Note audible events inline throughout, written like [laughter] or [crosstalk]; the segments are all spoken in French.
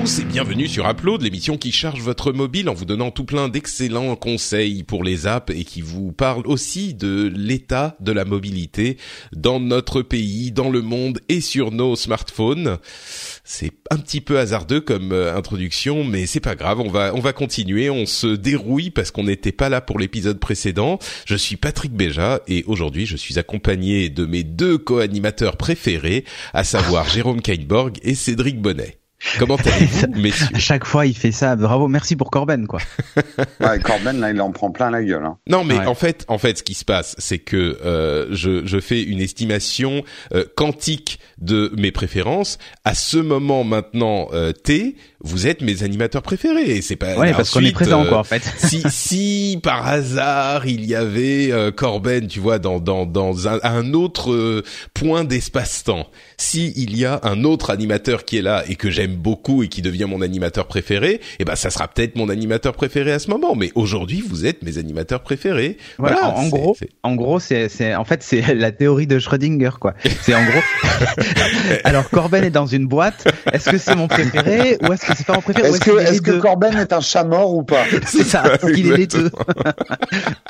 Tous et bienvenue sur Upload, l'émission qui charge votre mobile en vous donnant tout plein d'excellents conseils pour les apps et qui vous parle aussi de l'état de la mobilité dans notre pays, dans le monde et sur nos smartphones. C'est un petit peu hasardeux comme euh, introduction, mais c'est pas grave, on va on va continuer, on se dérouille parce qu'on n'était pas là pour l'épisode précédent. Je suis Patrick Béja et aujourd'hui je suis accompagné de mes deux co-animateurs préférés, à savoir [laughs] Jérôme Kainborg et Cédric Bonnet. Comment [laughs] allez-vous, messieurs À chaque fois, il fait ça. Bravo, merci pour Corben, quoi. [laughs] ouais, Corben, là, il en prend plein la gueule. Hein. Non, mais en fait, en fait, ce qui se passe, c'est que euh, je, je fais une estimation euh, quantique de mes préférences. À ce moment maintenant euh, T, vous êtes mes animateurs préférés. Et c'est pas. Ouais, parce qu'on est présent, quoi, en fait. [laughs] si, si par hasard il y avait Corben, tu vois, dans dans dans un, un autre point d'espace-temps, si il y a un autre animateur qui est là et que j'aime beaucoup et qui devient mon animateur préféré, eh ben ça sera peut-être mon animateur préféré à ce moment. Mais aujourd'hui, vous êtes mes animateurs préférés. Voilà. voilà en, gros, en gros, c'est c'est en fait c'est la théorie de Schrödinger quoi. C'est en gros. [laughs] [laughs] Alors Corben est dans une boîte. Est-ce que c'est mon préféré ou est-ce que c'est pas mon préféré Est-ce que est-ce que Corben est un chat mort ou pas [laughs] C'est ça. Qu'il est les deux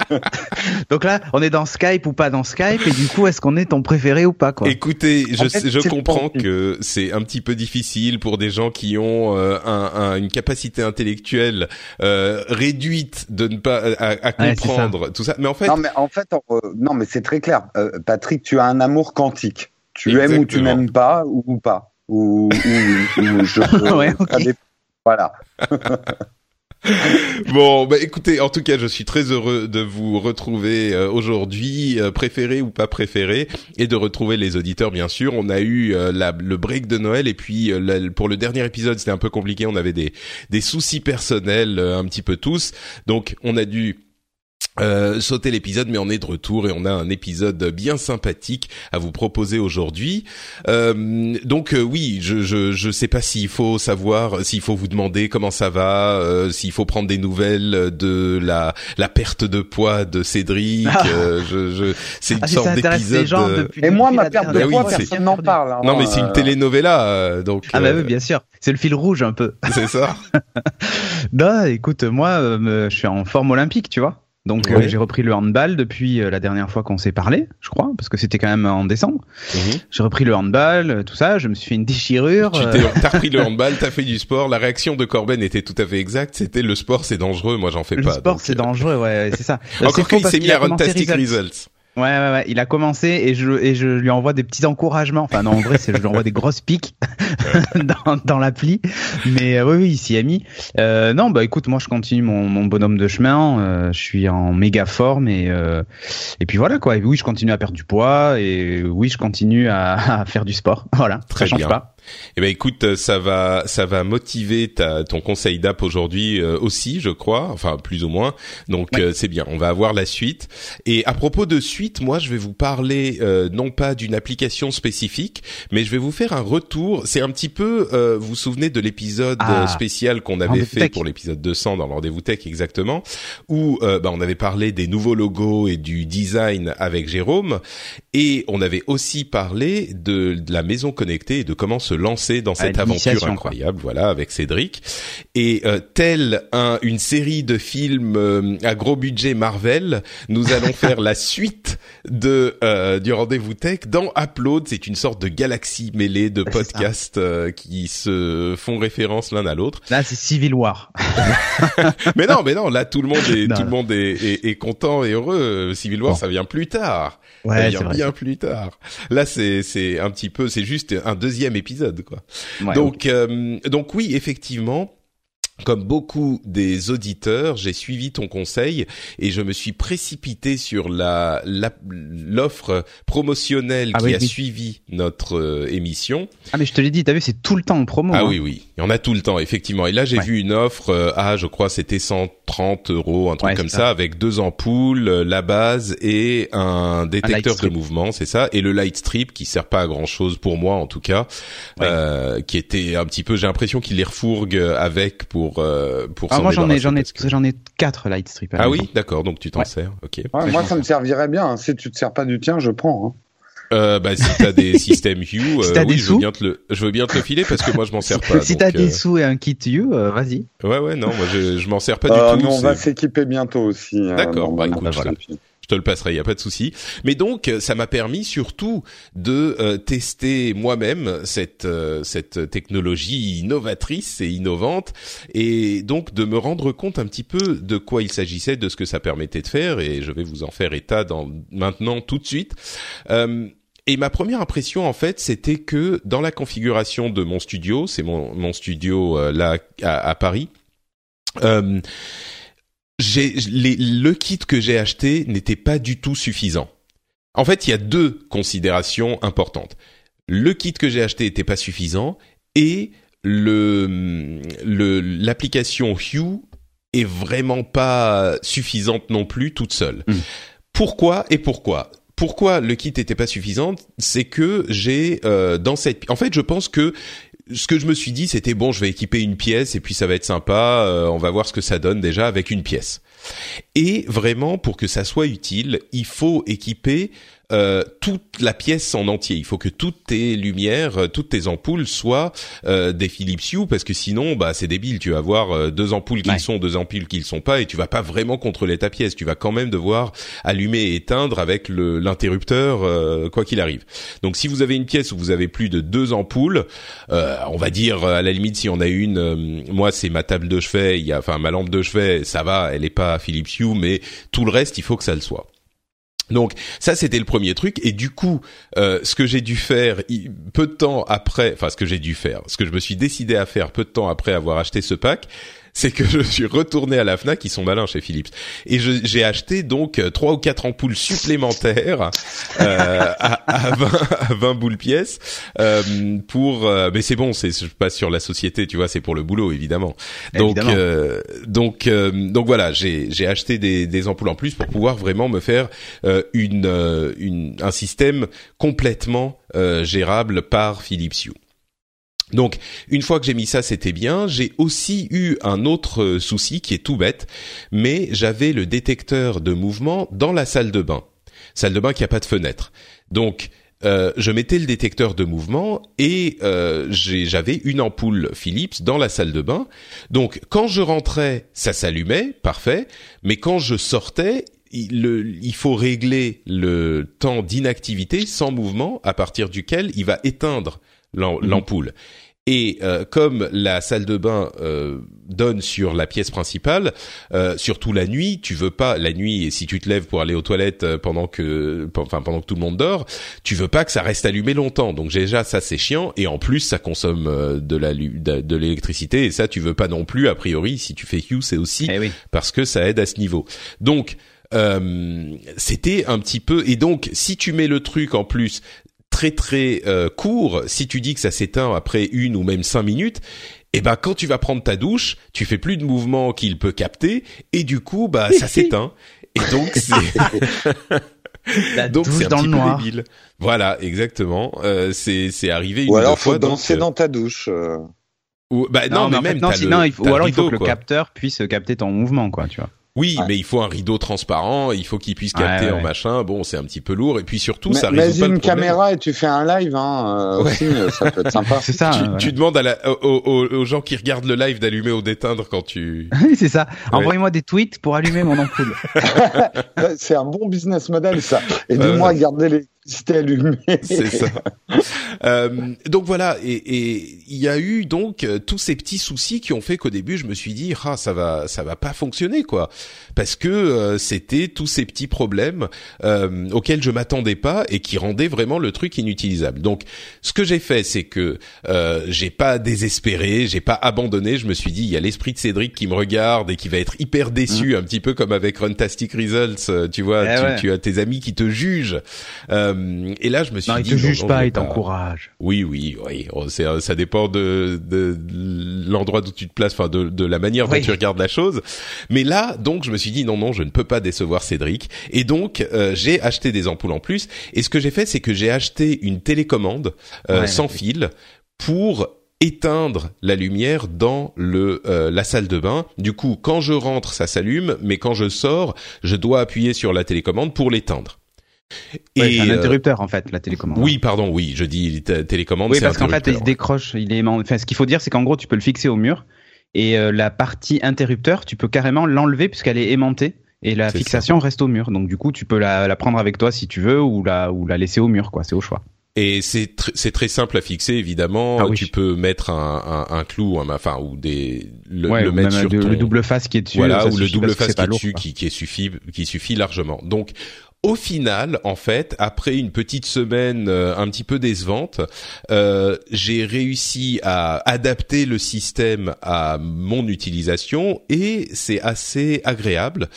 [laughs] Donc là, on est dans Skype ou pas dans Skype et du coup, est-ce qu'on est ton préféré ou pas quoi Écoutez, je fait, je comprends que c'est un petit peu difficile pour des gens qui ont euh, un, un, une capacité intellectuelle euh, réduite de ne pas à, à comprendre ouais, tout ça. Mais en fait, non, mais en fait, euh, non, mais c'est très clair. Euh, Patrick, tu as un amour quantique. Tu Exactement. aimes ou tu n'aimes pas ou, ou pas ou, ou, ou je. [laughs] ouais, okay. Voilà. [laughs] bon, bah écoutez, en tout cas, je suis très heureux de vous retrouver euh, aujourd'hui, euh, préféré ou pas préféré, et de retrouver les auditeurs, bien sûr. On a eu euh, la, le break de Noël, et puis la, pour le dernier épisode, c'était un peu compliqué. On avait des, des soucis personnels, un petit peu tous, donc on a dû euh, sauter l'épisode, mais on est de retour et on a un épisode bien sympathique à vous proposer aujourd'hui. Euh, donc euh, oui, je, je je sais pas s'il faut savoir, s'il faut vous demander comment ça va, euh, s'il faut prendre des nouvelles de la la perte de poids de Cédric. Ah. je, je c'est une ah, sorte d'épisode. Et moi, ma perte de poids, oui, personne n'en parle. Hein, non, mais c'est une telenovela, donc. Ah bah oui, bien sûr. C'est le fil rouge un peu. C'est ça. [laughs] bah écoute, moi, je suis en forme olympique, tu vois. Donc oui. euh, j'ai repris le handball depuis euh, la dernière fois qu'on s'est parlé, je crois, parce que c'était quand même en décembre. -hmm. J'ai repris le handball, euh, tout ça, je me suis fait une déchirure. Tu t'as repris le [laughs] handball, t'as fait du sport. La réaction de Corben était tout à fait exacte. C'était le sport, c'est dangereux. Moi, j'en fais le pas. Le sport, c'est dangereux, ouais, c'est ça. [laughs] Encore qu'il s'est mis à Runtastic Results. Ouais, ouais, ouais, il a commencé et je, et je lui envoie des petits encouragements. Enfin, non, en vrai, c'est, je lui envoie des grosses piques [laughs] dans, dans l'appli. Mais euh, oui, oui, il s'y a mis. Euh, non, bah écoute, moi, je continue mon, mon bonhomme de chemin. Euh, je suis en méga forme et, euh, et puis voilà, quoi. Et oui, je continue à perdre du poids et oui, je continue à, [laughs] à faire du sport. Voilà, Très ça change bien. pas. Eh ben écoute, ça va, ça va motiver ta, ton conseil d'app aujourd'hui euh, aussi, je crois, enfin plus ou moins. Donc Ouais. euh, c'est bien, on va avoir la suite. Et à propos de suite, moi je vais vous parler euh, non pas d'une application spécifique, mais je vais vous faire un retour. C'est un petit peu, euh, vous vous souvenez de l'épisode Ah. euh, spécial qu'on avait fait Tech. pour l'épisode 200 dans le rendez-vous tech exactement, où euh, bah, on avait parlé des nouveaux logos et du design avec Jérôme, et on avait aussi parlé de, de la maison connectée et de comment se lancer dans cette aventure incroyable, voilà, avec Cédric. Et euh, tel un, une série de films euh, à gros budget Marvel, nous [laughs] allons faire la suite de euh, du rendez-vous tech dans Upload. C'est une sorte de galaxie mêlée de ça. podcasts euh, qui se font référence l'un à l'autre. Là, c'est Civil War. [laughs] mais non, mais non, là tout le monde est Non. tout le monde est, est, est content et heureux. Civil War, Bon. ça vient plus tard. ça Ouais, vient c'est vrai. bien plus tard. Là, c'est c'est un petit peu, c'est juste un deuxième épisode, quoi. Ouais, donc euh, donc oui, effectivement. Comme beaucoup des auditeurs, j'ai suivi ton conseil et je me suis précipité sur la l'offre promotionnelle ah qui a suivi notre euh, émission. Ah mais je te l'ai dit, t'as vu, c'est tout le temps en promo. Ah hein. oui oui, il y en a tout le temps effectivement. Et là j'ai vu une offre, euh, ah je crois c'était 130 euros, un truc comme ça. avec deux ampoules, euh, la base et un détecteur de mouvement, c'est ça, et le light strip qui sert pas à grand chose pour moi en tout cas, qui était un petit peu, j'ai l'impression qu'il les refourgue avec pour pour euh, pour ah, moi j'en ai j'en ai j'en ai quatre light strip. Ah oui, d'accord, donc tu t'en sers. OK. moi ça me servirait bien, si tu te sers pas du tien, je prends hein. Euh, bah si t'as des [laughs] systèmes Hue, euh, oui, je veux bien te le, je veux bien te le filer parce que moi je m'en sers [laughs] pas. si t'as des sous et un kit Hue, vas-y. Ouais ouais non, moi je, je m'en sers pas du tout. on va s'équiper bientôt aussi. Hein, d'accord, bah écoute, voilà te le passerai, il y a pas de souci. Mais donc euh, ça m'a permis surtout de euh, tester moi-même cette euh, cette technologie innovatrice et innovante et donc de me rendre compte un petit peu de quoi il s'agissait, de ce que ça permettait de faire et je vais vous en faire état dans maintenant tout de suite. et ma première impression, en fait, c'était que dans la configuration de mon studio, c'est mon, mon studio là à, à Paris, euh, j'ai le kit que j'ai acheté n'était pas du tout suffisant. En fait, il y a deux considérations importantes. Le kit que j'ai acheté n'était pas suffisant et le l'application Hue est vraiment pas suffisante non plus toute seule. Hmm. Pourquoi et pourquoi? Pourquoi le kit n'était pas suffisant? C'est que j'ai euh, dans cette en fait, je pense que ce que je me suis dit, c'était bon, je vais équiper une pièce et puis ça va être sympa. Euh, on va voir ce que ça donne déjà avec une pièce. Et vraiment, pour que ça soit utile, il faut équiper euh, toute la pièce en entier. Il faut que toutes tes lumières, euh, toutes tes ampoules soient euh, des Philips Hue parce que sinon, bah c'est débile. Tu vas avoir deux ampoules qui sont, deux ampoules qui ne sont pas, et tu vas pas vraiment contrôler ta pièce. Tu vas quand même devoir allumer et éteindre avec l'interrupteur quoi qu'il arrive. Donc si vous avez une pièce où vous avez plus de deux ampoules, on va dire à la limite si on a une, moi c'est ma table de chevet, il y a enfin ma lampe de chevet, ça va, elle est pas Philips Hue, mais tout le reste il faut que ça le soit. Donc ça c'était le premier truc. Et du coup euh, ce que j'ai dû faire peu de temps après, enfin ce que j'ai dû faire, ce que je me suis décidé à faire peu de temps après avoir acheté ce pack, c'est que [laughs] je suis retourné à la Fnac, ils sont malins chez Philips, et j'ai acheté donc euh, trois ou quatre ampoules supplémentaires euh, à, à, 20, à 20 boules pièce euh, pour. Euh, mais c'est bon, c'est pas sur la société, tu vois, c'est pour le boulot évidemment. Donc euh, donc donc voilà, j'ai j'ai acheté des, des ampoules en plus pour pouvoir vraiment me faire une, une un système complètement gérable par Philips Hue. Donc, une fois que j'ai mis ça, c'était bien. J'ai aussi eu un autre euh, souci qui est tout bête, mais j'avais le détecteur de mouvement dans la salle de bain. Salle de bain qui a pas de fenêtre. Donc, euh, je mettais le détecteur de mouvement et euh, j'avais une ampoule Philips dans la salle de bain. Donc, quand je rentrais, ça s'allumait, parfait. Mais quand je sortais, il, il, faut régler le temps d'inactivité sans mouvement à partir duquel il va éteindre. L'ampoule. Et euh, comme la salle de bain euh, donne sur la pièce principale, euh, surtout la nuit, tu veux pas la nuit et si tu te lèves pour aller aux toilettes pendant que, enfin pendant que tout le monde dort, tu veux pas que ça reste allumé longtemps. Donc déjà ça c'est chiant et en plus ça consomme de la de, l'électricité et ça tu veux pas non plus a priori si tu fais Hue c'est aussi eh parce que ça aide à ce niveau. Donc euh, c'était un petit peu et donc si tu mets le truc en plus très très euh, court, si tu dis que ça s'éteint après une ou même cinq minutes, eh ben quand tu vas prendre ta douche, tu fais plus de mouvements qu'il peut capter et du coup bah ça [laughs] s'éteint et donc c'est [laughs] donc c'est dans le noir. Débile. Voilà, exactement. Euh, c'est c'est arrivé une ou alors fois. Faut danser dans ta douche. Euh. Ou bah non, mais, même non, le, il faut, ou alors il faut que le capteur puisse capter ton mouvement quoi, tu vois. Oui, mais il faut un rideau transparent, il faut qu'il puisse capter en machin. Bon, c'est un petit peu lourd et puis surtout ça résout pas une caméra et tu fais un live, hein, euh, aussi, euh, ça peut être sympa. [laughs] c'est ça. Tu, demandes à la, aux, gens qui regardent le live d'allumer ou d'éteindre quand tu. [laughs] Oui, c'est ça. Envoyez-moi des tweets pour allumer mon ampoule. [laughs] c'est un bon business model ça. Et de moi garder les C'était allumé. C'est ça. Euh, donc voilà, et il y a eu donc euh, tous ces petits soucis qui ont fait qu'au début je me suis dit ah ça va ça va pas fonctionner quoi, parce que euh, c'était tous ces petits problèmes euh, auxquels je m'attendais pas et qui rendaient vraiment le truc inutilisable. Donc ce que j'ai fait c'est que euh, j'ai pas désespéré, j'ai pas abandonné, je me suis dit il y a l'esprit de Cédric qui me regarde et qui va être hyper déçu, mmh. un petit peu comme avec Runtastic Results, tu vois, eh tu, tu, as tes amis qui te jugent. Euh, et là je me suis non, dit il te juge pas, il t'encourage. Oui oui oui, oh, c'est ça dépend de, de l'endroit où tu te places, enfin de, de la manière dont tu regardes la chose. Mais là donc je me suis dit non non je ne peux pas décevoir Cédric et donc euh, j'ai acheté des ampoules en plus et ce que j'ai fait c'est que j'ai acheté une télécommande euh, sans fil pour éteindre la lumière dans le euh, la salle de bain. Du coup, quand je rentre, ça s'allume, mais quand je sors, je dois appuyer sur la télécommande pour l'éteindre. Ouais, c'est un interrupteur en fait, la télécommande. Oui, pardon, oui, je dis télécommande. Oui, parce qu'en fait, il se décroche. Il est. Enfin, ce qu'il faut dire, c'est qu'en gros, tu peux le fixer au mur et euh, la partie interrupteur, tu peux carrément l'enlever puisqu'elle est aimantée et la fixation reste au mur. Donc du coup, tu peux la, la, prendre avec toi si tu veux ou la ou la laisser au mur, quoi. C'est au choix. Et c'est c'est très simple à fixer évidemment. Ah tu peux mettre un, un, un clou, un, enfin ou des le, le mettre sur ton... le double face qui est dessus. Voilà, ou le double face qui est dessus, qui, qui, suffit, qui suffit largement. Donc au final, en fait, après une petite semaine euh, un petit peu décevante, euh, j'ai réussi à adapter le système à mon utilisation et c'est assez agréable.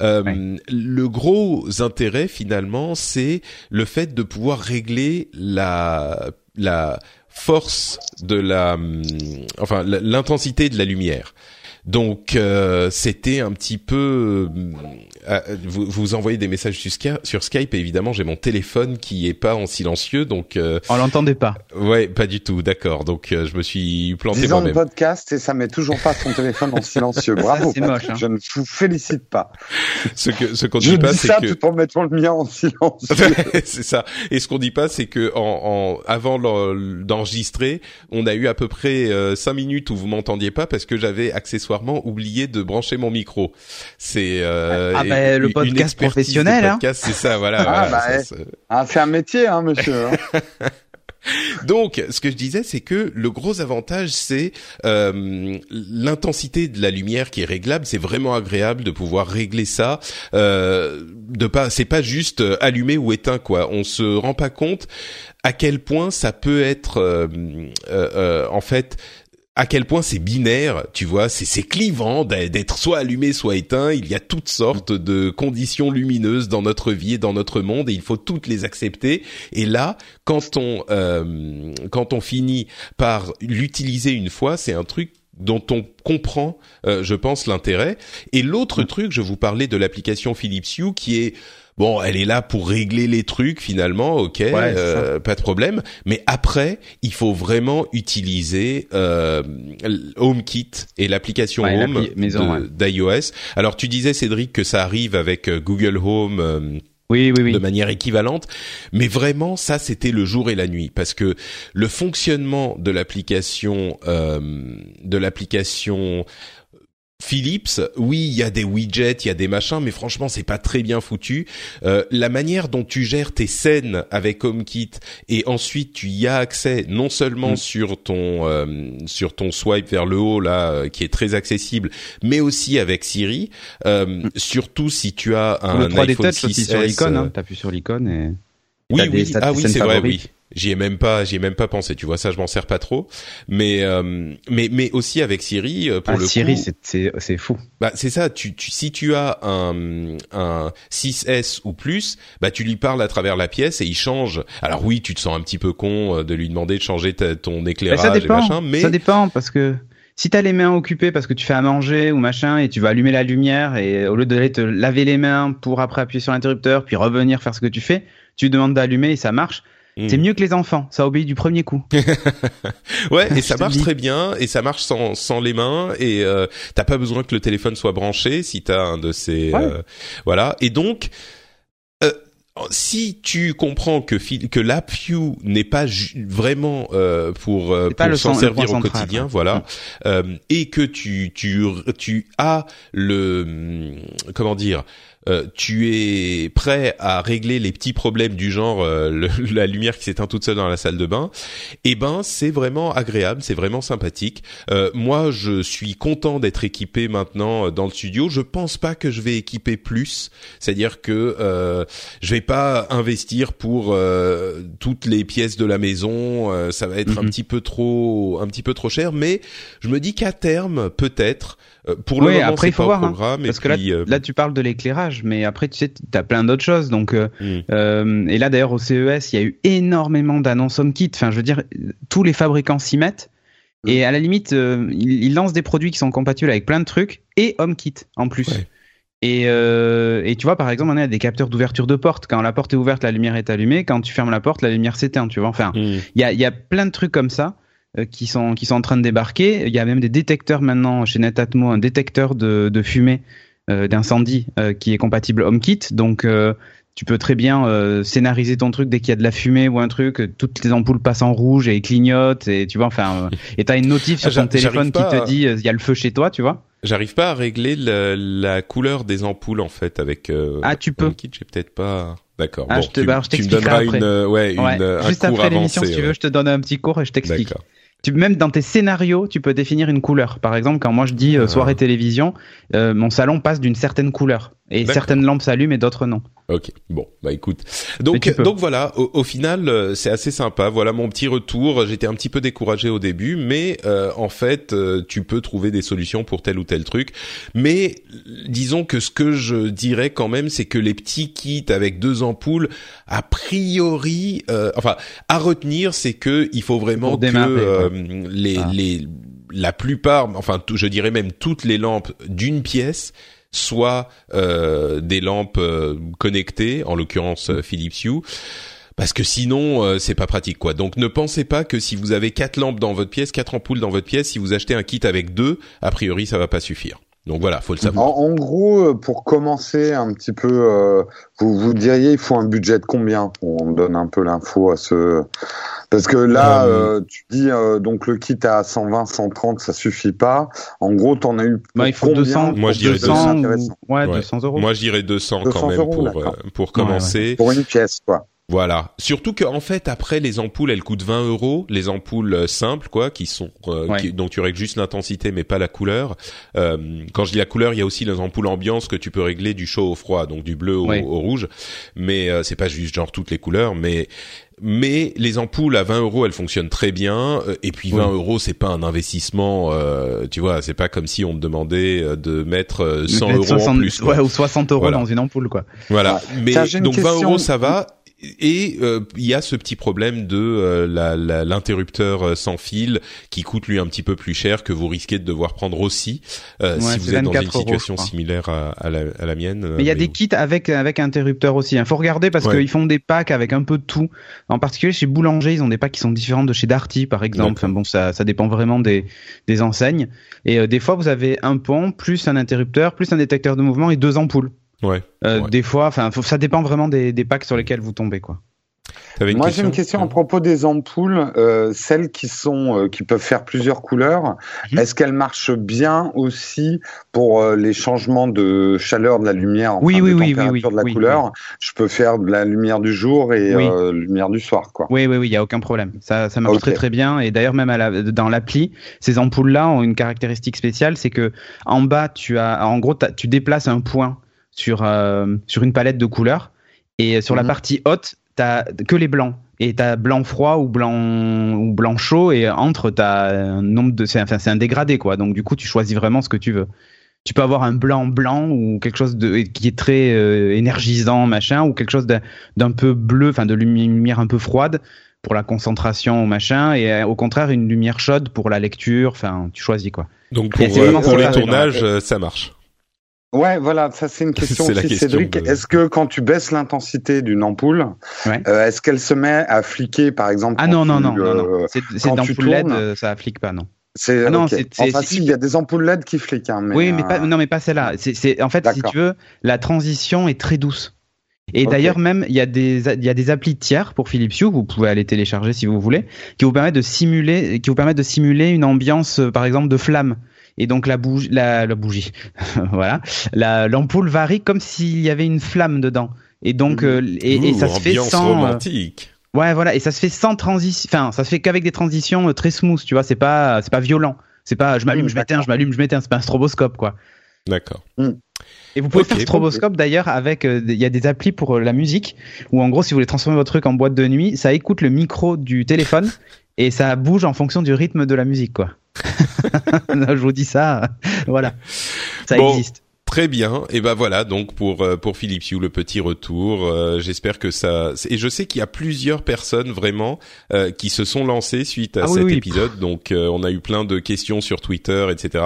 Euh, le gros intérêt finalement, c'est le fait de pouvoir régler la la force de la, enfin l'intensité de la lumière. Donc euh, c'était un petit peu euh, euh, vous, vous envoyez des messages sur Skype, et évidemment j'ai mon téléphone qui est pas en silencieux donc on l'entendait pas. Ouais, pas du tout, d'accord. Donc je me suis planté moi-même. podcast et ça met toujours pas son téléphone en silencieux. Bravo. Moche. Hein. Je ne vous félicite pas. Ce que ce qu'on dit pas c'est que tout en mettant le mien en silencieux. [laughs] c'est ça. Et ce qu'on dit pas c'est que en, en avant d'enregistrer, on a eu à peu près cinq minutes où vous m'entendiez pas parce que j'avais accessoirement oublié de brancher mon micro. C'est euh, ah bah, le podcast professionnel. Hein. Podcast, c'est ça, voilà. Ah, bah, ah, c'est un métier, hein, monsieur. Hein. [laughs] Donc, ce que je disais, c'est que le gros avantage, c'est euh, l'intensité de la lumière qui est réglable. C'est vraiment agréable de pouvoir régler ça. Euh, de pas, c'est pas juste allumé ou éteint quoi. On se rend pas compte à quel point ça peut être euh, euh en fait à quel point c'est binaire, tu vois, c'est clivant d'être soit allumé, soit éteint. Il y a toutes sortes de conditions lumineuses dans notre vie et dans notre monde, et il faut toutes les accepter. Et là, quand on euh, quand on finit par l'utiliser une fois, c'est un truc dont on comprend, euh, je pense, l'intérêt. Et l'autre truc, je vous parlais de l'application Philips Hue, qui est bon, elle est là pour régler les trucs finalement, ok, euh, pas de problème. Mais après, il faut vraiment utiliser euh, HomeKit et l'application Home d'iOS. Alors tu disais Cédric que ça arrive avec euh, Google Home. Euh, oui, oui, oui. de manière équivalente. Mais vraiment, ça, c'était le jour et la nuit, parce que le fonctionnement de l'application, euh, de l'application Philips, oui, il y a des widgets, il y a des machins, mais franchement, c'est pas très bien foutu. Euh, la manière dont tu gères tes scènes avec HomeKit et ensuite tu y as accès non seulement mm. sur ton euh, sur ton swipe vers le haut là, euh, qui est très accessible, mais aussi avec Siri. Mm. Surtout si tu as un le 3D iPhone 6 aussi sur l'icône, hein, t'appuies sur l'icône et oui, oui, ah oui, c'est vrai, oui. J'y ai même pas, j'y ai même pas pensé. Tu vois, ça, je m'en sers pas trop. Mais, euh, mais, mais aussi avec Siri, euh, pour ah, le Siri, coup. Siri, c'est fou. Bah, c'est ça. Tu, tu, si tu as un, un 6S ou plus, bah, tu lui parles à travers la pièce et il change. Alors oui, tu te sens un petit peu con euh, de lui demander de changer ton éclairage ça dépend, et machin, mais ça dépend parce que si t'as les mains occupées parce que tu fais à manger ou machin et tu vas allumer la lumière et au lieu d'aller te laver les mains pour après appuyer sur l'interrupteur puis revenir faire ce que tu fais, tu demandes d'allumer et ça marche c'est hmm. mieux que les enfants, ça obéit du premier coup. [laughs] ouais, et ça marche très bien, et ça marche sans, sans les mains, et euh, t'as pas besoin que le téléphone soit branché si t'as un de ces... Euh, voilà, et donc... Euh, si tu comprends que que l'app View n'est pas vraiment euh, pour, euh, pour s'en servir au quotidien, voilà, euh, et que tu tu tu as le comment dire euh, tu es prêt à régler les petits problèmes du genre euh, [laughs] la lumière qui s'éteint toute seule dans la salle de bain, eh ben c'est vraiment agréable, c'est vraiment sympathique. Euh, moi, je suis content d'être équipé maintenant dans le studio. Je pense pas que je vais équiper plus, c'est-à-dire que euh, je vais pas investir pour toutes les pièces de la maison. ça va être un mhm. petit peu trop, un petit peu trop cher, mais je me dis qu'à terme, peut-être euh, pour le moment, après, il faut voir, hein. programme. parce que là, euh, là, tu parles de l'éclairage, mais après, tu sais, tu as plein d'autres choses. Donc, euh, mm. et là, d'ailleurs, au CES, il y a eu énormément d'annonces HomeKit. Enfin, je veux dire, tous les fabricants s'y mettent. Mm. Et à la limite, ils, lancent des produits qui sont compatibles avec plein de trucs et HomeKit en plus. Et, et, tu vois, par exemple, on a des capteurs d'ouverture de porte. Quand la porte est ouverte, la lumière est allumée. Quand tu fermes la porte, la lumière s'éteint. Tu vois. Enfin, mm. il y, a, y a plein de trucs comme ça. Euh, qui sont qui sont en train de débarquer. Il y a même des détecteurs maintenant chez Netatmo, un détecteur de, de fumée euh, d'incendie euh, qui est compatible HomeKit. Donc tu peux très bien scénariser ton truc dès qu'il y a de la fumée ou un truc, toutes les ampoules passent en rouge et clignotent et tu vois enfin [laughs] et t'as une notif sur ton téléphone qui te dit il y a le feu chez toi, tu vois. J'arrive pas à régler la, la, couleur des ampoules en fait avec ah tu peux. HomeKit, j'ai peut-être pas. D'accord. Ah, bon, je te, bah, je tu me donneras une, ouais, une, ouais. Juste après l'émission, si tu veux, je te donne un petit cours et je t'explique tu, même dans tes scénarios, tu peux définir une couleur. Par exemple, quand moi je dis euh, soirée ah. télévision, euh, mon salon passe d'une certaine couleur et certaines lampes s'allument et d'autres non. Ok, bon, bah écoute. Donc, donc voilà, au, final, euh, c'est assez sympa. Voilà mon petit retour. J'étais un petit peu découragé au début, mais euh, en fait, euh, tu peux trouver des solutions pour tel ou tel truc. Mais disons que ce que je dirais quand même, c'est que les petits kits avec deux ampoules, a priori, enfin, à retenir, c'est que il faut vraiment que les, ah. les, la plupart, enfin, je dirais même toutes les lampes d'une pièce soit euh, des lampes euh, connectées, en l'occurrence euh, Philips Hue parce que sinon c'est pas pratique quoi. Donc ne pensez pas que si vous avez quatre lampes dans votre pièce, quatre ampoules dans votre pièce, si vous achetez un kit avec deux, a priori ça va pas suffire. Donc voilà, faut le savoir. En, gros, pour commencer un petit peu, vous vous diriez il faut un budget de combien On donne un peu l'info à ce parce que là, euh, euh, tu dis euh, donc le kit à 120, 130, ça suffit pas. En gros, t'en as eu bah, il faut 200. Moi, je dirais 200. Ouais, 200 euros. Moi, je dirais 200, quand même pour pour commencer. Pour une pièce, quoi. Voilà. Surtout qu'en fait, après, les ampoules, elles coûtent 20 euros. Les ampoules simples, quoi, qui sont dont tu règles juste l'intensité, mais pas la couleur. quand je dis la couleur, il y a aussi les ampoules ambiance que tu peux régler du chaud au froid, donc du bleu au, au, rouge. Mais c'est pas juste genre toutes les couleurs, mais mais les ampoules à 20 euros elles fonctionnent très bien. Euh, et puis 20 euros c'est pas un investissement euh, tu vois c'est pas comme si on me demandait euh, de mettre 100 euros en plus Ouais, ou 60 euros dans une ampoule quoi. Voilà. Mais donc 20 euros ça va et euh, il y a ce petit problème de euh, l'interrupteur euh, sans fil qui coûte lui un petit peu plus cher que vous risquez de devoir prendre aussi si vous êtes dans une situation similaire à, la, à, la, mienne. Mais il y a des kits avec avec interrupteur aussi. Il hein. faut regarder parce qu'ils font des packs avec un peu de tout. En particulier chez Boulanger, ils ont des packs qui sont différents de chez Darty par exemple. Enfin, bon, ça ça dépend vraiment des des enseignes. Et des fois, vous avez un pont plus un interrupteur plus un détecteur de mouvement et deux ampoules. Ouais. Euh, des fois, enfin, ça dépend vraiment des, des packs sur lesquels vous tombez, quoi. Moi, j'ai une question à propos des ampoules, euh, celles qui sont euh, qui peuvent faire plusieurs couleurs. Mhm. Est-ce qu'elles marchent bien aussi pour euh, les changements de chaleur de la lumière, enfin, oui, de oui, température oui, de la couleur? Je peux faire de la lumière du jour et euh, lumière du soir, quoi. Oui, oui, oui, il y a aucun problème. Ça, ça marche très très bien. Et d'ailleurs, même à la, dans l'appli, ces ampoules-là ont une caractéristique spéciale, c'est que en bas, tu as, en gros, tu déplaces un point sur, euh, sur une palette de couleurs. Et sur la mhm. partie haute, t'as que les blancs. Et t'as blanc froid ou blanc ou blanc chaud. Et entre, t'as un nombre de, c'est enfin, c'est un dégradé quoi. Donc du coup, tu choisis vraiment ce que tu veux. Tu peux avoir un blanc blanc ou quelque chose de qui est très euh, énergisant machin ou quelque chose d'un peu bleu, enfin de lumière un peu froide pour la concentration machin et euh, au contraire une lumière chaude pour la lecture. Enfin, tu choisis quoi. Donc pour, pour les tournages, ça marche. Ouais, voilà, ça c'est une [laughs] question aussi, Cédric. Est-ce que quand tu baisses l'intensité d'une ampoule, euh, est-ce qu'elle se met à fliquer, par exemple Ah non, non, non, non, non, c'est une ampoule LED, euh, ça flique pas, non. C'est ah non, c'est enfin, si, il y a des ampoules LED qui fliquent. Hein, mais oui, mais pas, euh, non, mais pas celle-là. C'est en fait, si tu veux, la transition est très douce. Et d'ailleurs même, il y a des il y a des applis tiers pour Philips Hue, vous pouvez aller télécharger si vous voulez, qui vous permettent de simuler qui vous permettent de simuler une ambiance, par exemple, de flamme et donc la bougie, la, la bougie, [laughs] voilà, l'ampoule varie comme s'il y avait une flamme dedans. Et donc, euh, et, ça se fait sans. Euh, romantique. ouais, voilà, et ça se fait sans transition. Enfin, ça se fait qu'avec des transitions euh, très smooth, tu vois. C'est pas, c'est pas violent. C'est pas, je m'allume, je m'éteins, je m'allume, je m'éteins. C'est pas un stroboscope, quoi. D'accord. Mm. Et vous pouvez faire stroboscope d'ailleurs avec, il y a des applis pour la musique où en gros si vous voulez transformer votre truc en boîte de nuit, ça écoute le micro du téléphone et ça bouge en fonction du rythme de la musique quoi. [laughs] je vous dis ça, voilà, ça existe. Très bien. Et ben voilà donc pour euh, pour Philippe Hugh le petit retour. Euh, j'espère que ça et je sais qu'il y a plusieurs personnes vraiment euh, qui se sont lancées suite à ah cet épisode. Donc on a eu plein de questions sur Twitter, etc.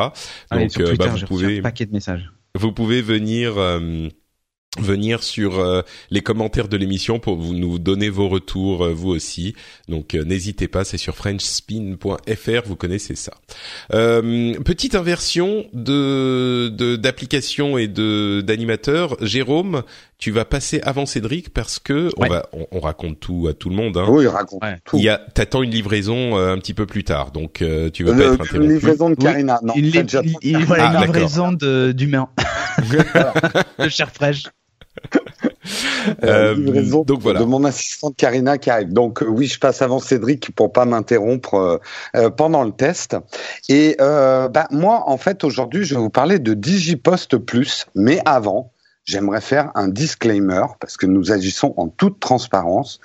donc sur Twitter, bah, vous pouvez un paquet de messages. Vous pouvez venir venir sur euh, les commentaires de l'émission pour vous nous donner vos retours euh, vous aussi. Donc euh, n'hésitez pas, c'est sur frenchspin.fr, vous connaissez ça. petite inversion de d'application et de d'animateur. Jérôme, tu vas passer avant Cédric parce que on va on, raconte tout à tout le monde. Hein. Oui, raconte tout. Il y a t'attends une livraison un petit peu plus tard, donc tu vas pas être interrompu. Une livraison de Karina, non. Une, ah, livraison d'humain. [laughs] [laughs] de chair fraîche. Euh, donc voilà. De mon assistante Karina qui arrive. Donc euh, oui, je passe avant Cédric pour pas m'interrompre euh, pendant le test. Et bah, moi, en fait, aujourd'hui, je vais vous parler de DigiPost Plus, mais avant. J'aimerais faire un disclaimer parce que nous agissons en toute transparence.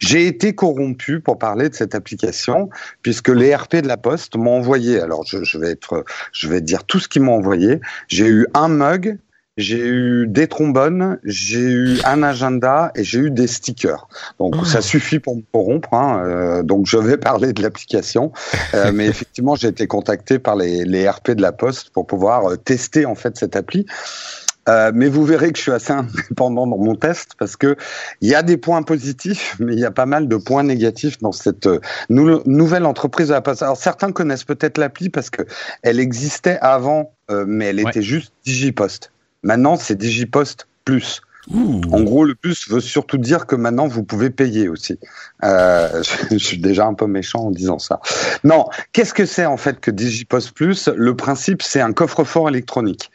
J'ai été corrompu pour parler de cette application puisque les RP de la Poste m'ont envoyé. Alors je, je vais être, je vais dire tout ce qu'ils m'ont envoyé. J'ai eu un mug j'ai eu des trombones, j'ai eu un agenda et j'ai eu des stickers. Donc ça oh. suffit pour me corrompre. Hein. Euh, donc je vais [laughs] parler de l'application, euh, [laughs] mais effectivement j'ai été contacté par les, les, RP de la Poste pour pouvoir euh, tester en fait cette appli. Euh, mais vous verrez que je suis assez [laughs] indépendant dans mon test parce que il y a des points positifs, mais il y a pas mal de points négatifs dans cette nouvelle entreprise de la Poste. Alors certains connaissent peut-être l'appli parce que elle existait avant, mais elle était juste DigiPost. Maintenant, c'est DigiPost Plus. En gros, le plus veut surtout dire que maintenant vous pouvez payer aussi. Euh, [laughs] je, suis déjà un peu méchant en disant ça. Non, qu'est-ce que c'est en fait que DigiPost Plus? Le principe, c'est un coffre-fort électronique.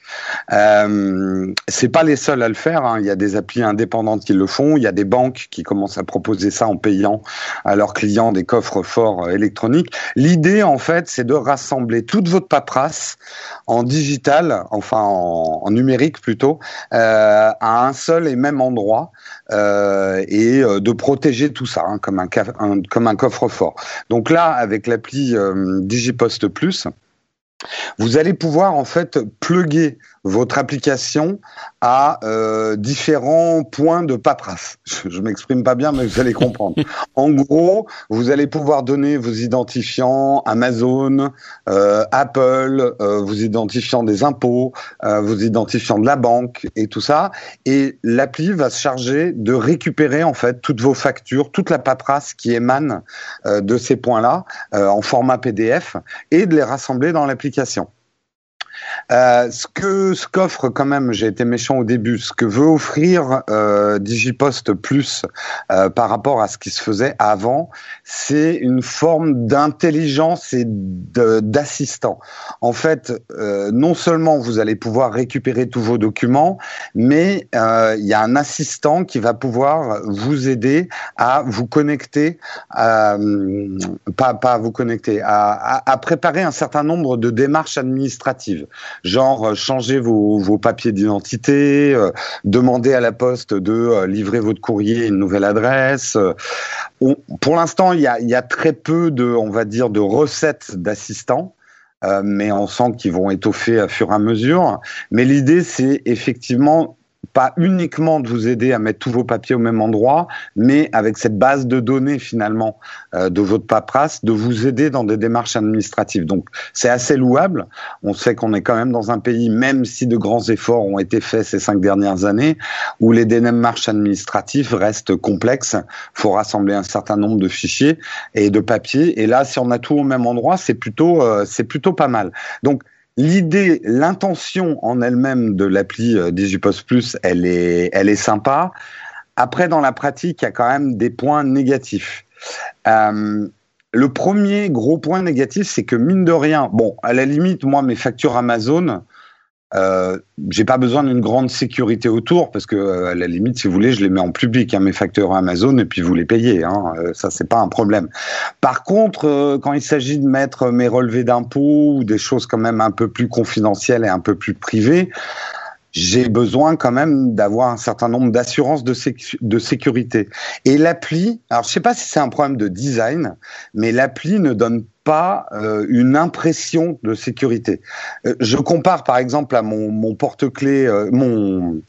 Euh, c'est pas les seuls à le faire. Hein. Il y a des applis indépendantes qui le font. Il y a des banques qui commencent à proposer ça en payant à leurs clients des coffres-forts électroniques. L'idée, en fait, c'est de rassembler toute votre paperasse en digital, enfin en, en numérique plutôt, euh, à un seul et même euh, et euh, de protéger tout ça hein, comme un, coffre-fort. Donc là, avec l'appli euh, DigiPost Plus, vous allez pouvoir en fait plugger votre application à euh, différents points de paperasse. [laughs] Je, je m'exprime pas bien, mais vous allez comprendre. [laughs] en gros, vous allez pouvoir donner vos identifiants Amazon, euh, Apple, euh, vos identifiants des impôts, euh, vos identifiants de la banque et tout ça. Et l'appli va se charger de récupérer en fait toutes vos factures, toute la paperasse qui émane euh, de ces points-là euh, en format PDF et de les rassembler dans l'application. Euh, ce que ce qu'offre quand même, j'ai été méchant au début, ce que veut offrir euh, Digipost Plus euh, par rapport à ce qui se faisait avant, c'est une forme d'intelligence et d'assistant. En fait, euh, non seulement vous allez pouvoir récupérer tous vos documents, mais euh, il y a un assistant qui va pouvoir vous aider à vous connecter, à, pas pas à vous connecter, à, à, à préparer un certain nombre de démarches administratives genre euh, changer vos, papiers d'identité, euh, demander à la poste de euh, livrer votre courrier à une nouvelle adresse. pour l'instant, il y a, y a, très peu de, on va dire, de recettes d'assistants. mais on sent qu'ils vont étoffer à fur et à mesure. Mais l'idée, c'est effectivement pas uniquement de vous aider à mettre tous vos papiers au même endroit, mais avec cette base de données finalement euh, de votre paperasse, de vous aider dans des démarches administratives. Donc c'est assez louable. On sait qu'on est quand même dans un pays, même si de grands efforts ont été faits ces cinq dernières années, où les démarches administratives restent complexes. Il faut rassembler un certain nombre de fichiers et de papiers. Et là, si on a tout au même endroit, c'est plutôt euh, c'est plutôt pas mal. Donc l'idée, l'intention en elle-même de l'appli euh, DigiPost Plus, elle est, elle est sympa. Après, dans la pratique, il y a quand même des points négatifs. Euh, le premier gros point négatif, c'est que mine de rien, bon, à la limite, moi, mes factures Amazon, euh, j'ai pas besoin d'une grande sécurité autour parce que euh, à la limite, si vous voulez, je les mets en public, hein, mes facteurs Amazon, et puis vous les payez. Hein, euh, ça, c'est pas un problème. Par contre, quand il s'agit de mettre mes relevés d'impôts ou des choses quand même un peu plus confidentielles et un peu plus privées, j'ai besoin quand même d'avoir un certain nombre d'assurances de, de sécurité. Et l'appli, alors je sais pas si c'est un problème de design, mais l'appli ne donne euh, une impression de sécurité. Euh, je compare par exemple à mon, mon porte-clés, euh, mon,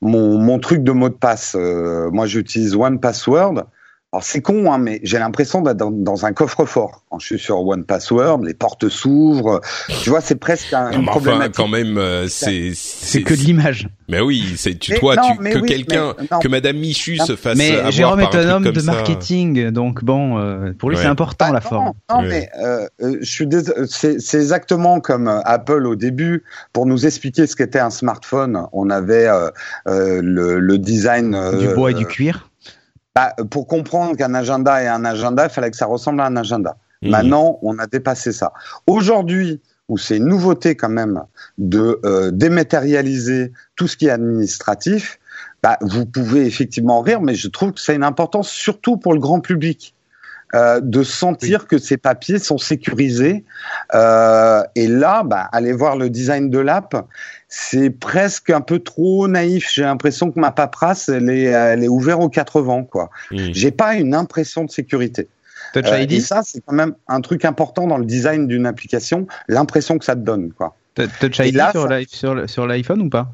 mon, mon, truc de mot de passe. moi, j'utilise One Password. Alors c'est con, hein, mais j'ai l'impression d'être dans, un coffre-fort. Quand je suis sur One Password, les portes s'ouvrent. Tu vois, c'est presque un, une problématique. quand même, euh, c'est c'est que de l'image. Mais oui, c'est tu toi, tu, que quelqu'un, que Madame Michu se fasse mais avoir Jérôme par est un, homme de ça. marketing, donc bon, euh, pour lui Ouais. c'est important Bah, la forme. Non, Ouais. mais euh, euh, je suis dés- c'est c'est exactement comme euh, Apple au début pour nous expliquer ce qu'était un smartphone. On avait euh, euh, le, le design euh, Du bois et du cuir. Bah, pour comprendre qu'un agenda est un agenda, il fallait que ça ressemble à un agenda. Maintenant, on a dépassé ça. Aujourd'hui, où c'est une nouveauté quand même de euh, dématérialiser tout ce qui est administratif, bah, vous pouvez effectivement rire, mais je trouve que c'est une importance surtout pour le grand public. Euh, de sentir que ces papiers sont sécurisés. Euh, et là, bah, allez voir le design de l'app, c'est presque un peu trop naïf. J'ai l'impression que ma paperasse, elle est, elle est ouverte aux quatre vents, quoi. Mhm. J'ai pas une impression de sécurité. Touch Euh, ID. et ça, c'est quand même un truc important dans le design d'une application, l'impression que ça te donne, quoi. Touch et ID là, sur ça- l'i- sur le- sur l'iPhone ou pas?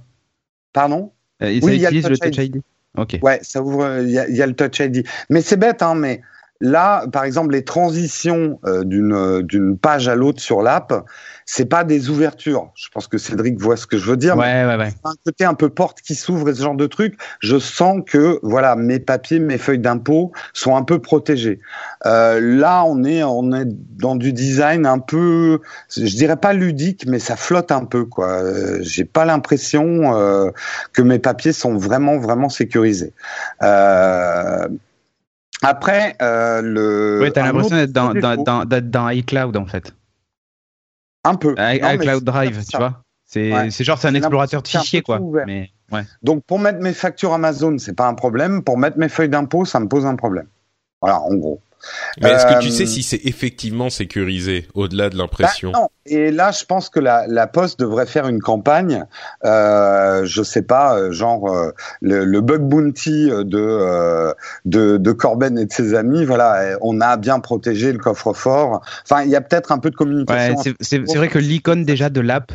Pardon? Euh, Oui, Ça il y a le Touch ID. Ok. Ouais, ça ouvre. Il y, y a le Touch ID. Mais c'est bête, hein. Mais là, par exemple, les transitions euh, d'une euh, d'une page à l'autre sur l'app, c'est pas des ouvertures. Je pense que Cédric voit ce que je veux dire. Ouais, ouais, ouais. un côté un peu porte qui s'ouvre et ce genre de truc, je sens que voilà mes papiers, mes feuilles d'impôt sont un peu protégés. Euh, là, on est on est dans du design un peu, je dirais pas ludique, mais ça flotte un peu quoi. Euh, J'ai pas l'impression que mes papiers sont vraiment vraiment sécurisés. Après, euh, le Ouais, t'as l'impression d'être dans, dans, dans, d'être dans iCloud en fait. un peu I- Non, mais iCloud Drive, tu vois. C'est Ouais. genre c'est un explorateur de fichiers quoi. Mais ouais. Donc pour mettre mes factures Amazon, c'est pas un problème. Pour mettre mes feuilles d'impôt, ça me pose un problème. Voilà, en gros. Mais est-ce que tu Euh, sais si c'est effectivement sécurisé au-delà de Bah, l'impression non. Et là, je pense que la, la Poste devrait faire une campagne. Euh, je sais pas, euh, genre euh, le, le bug bounty de, euh, de de Corben et de ses amis. Voilà, euh, on a bien protégé le coffre-fort. Enfin, il y a peut-être un peu de communication. c'est vrai que l'icône déjà de l'app,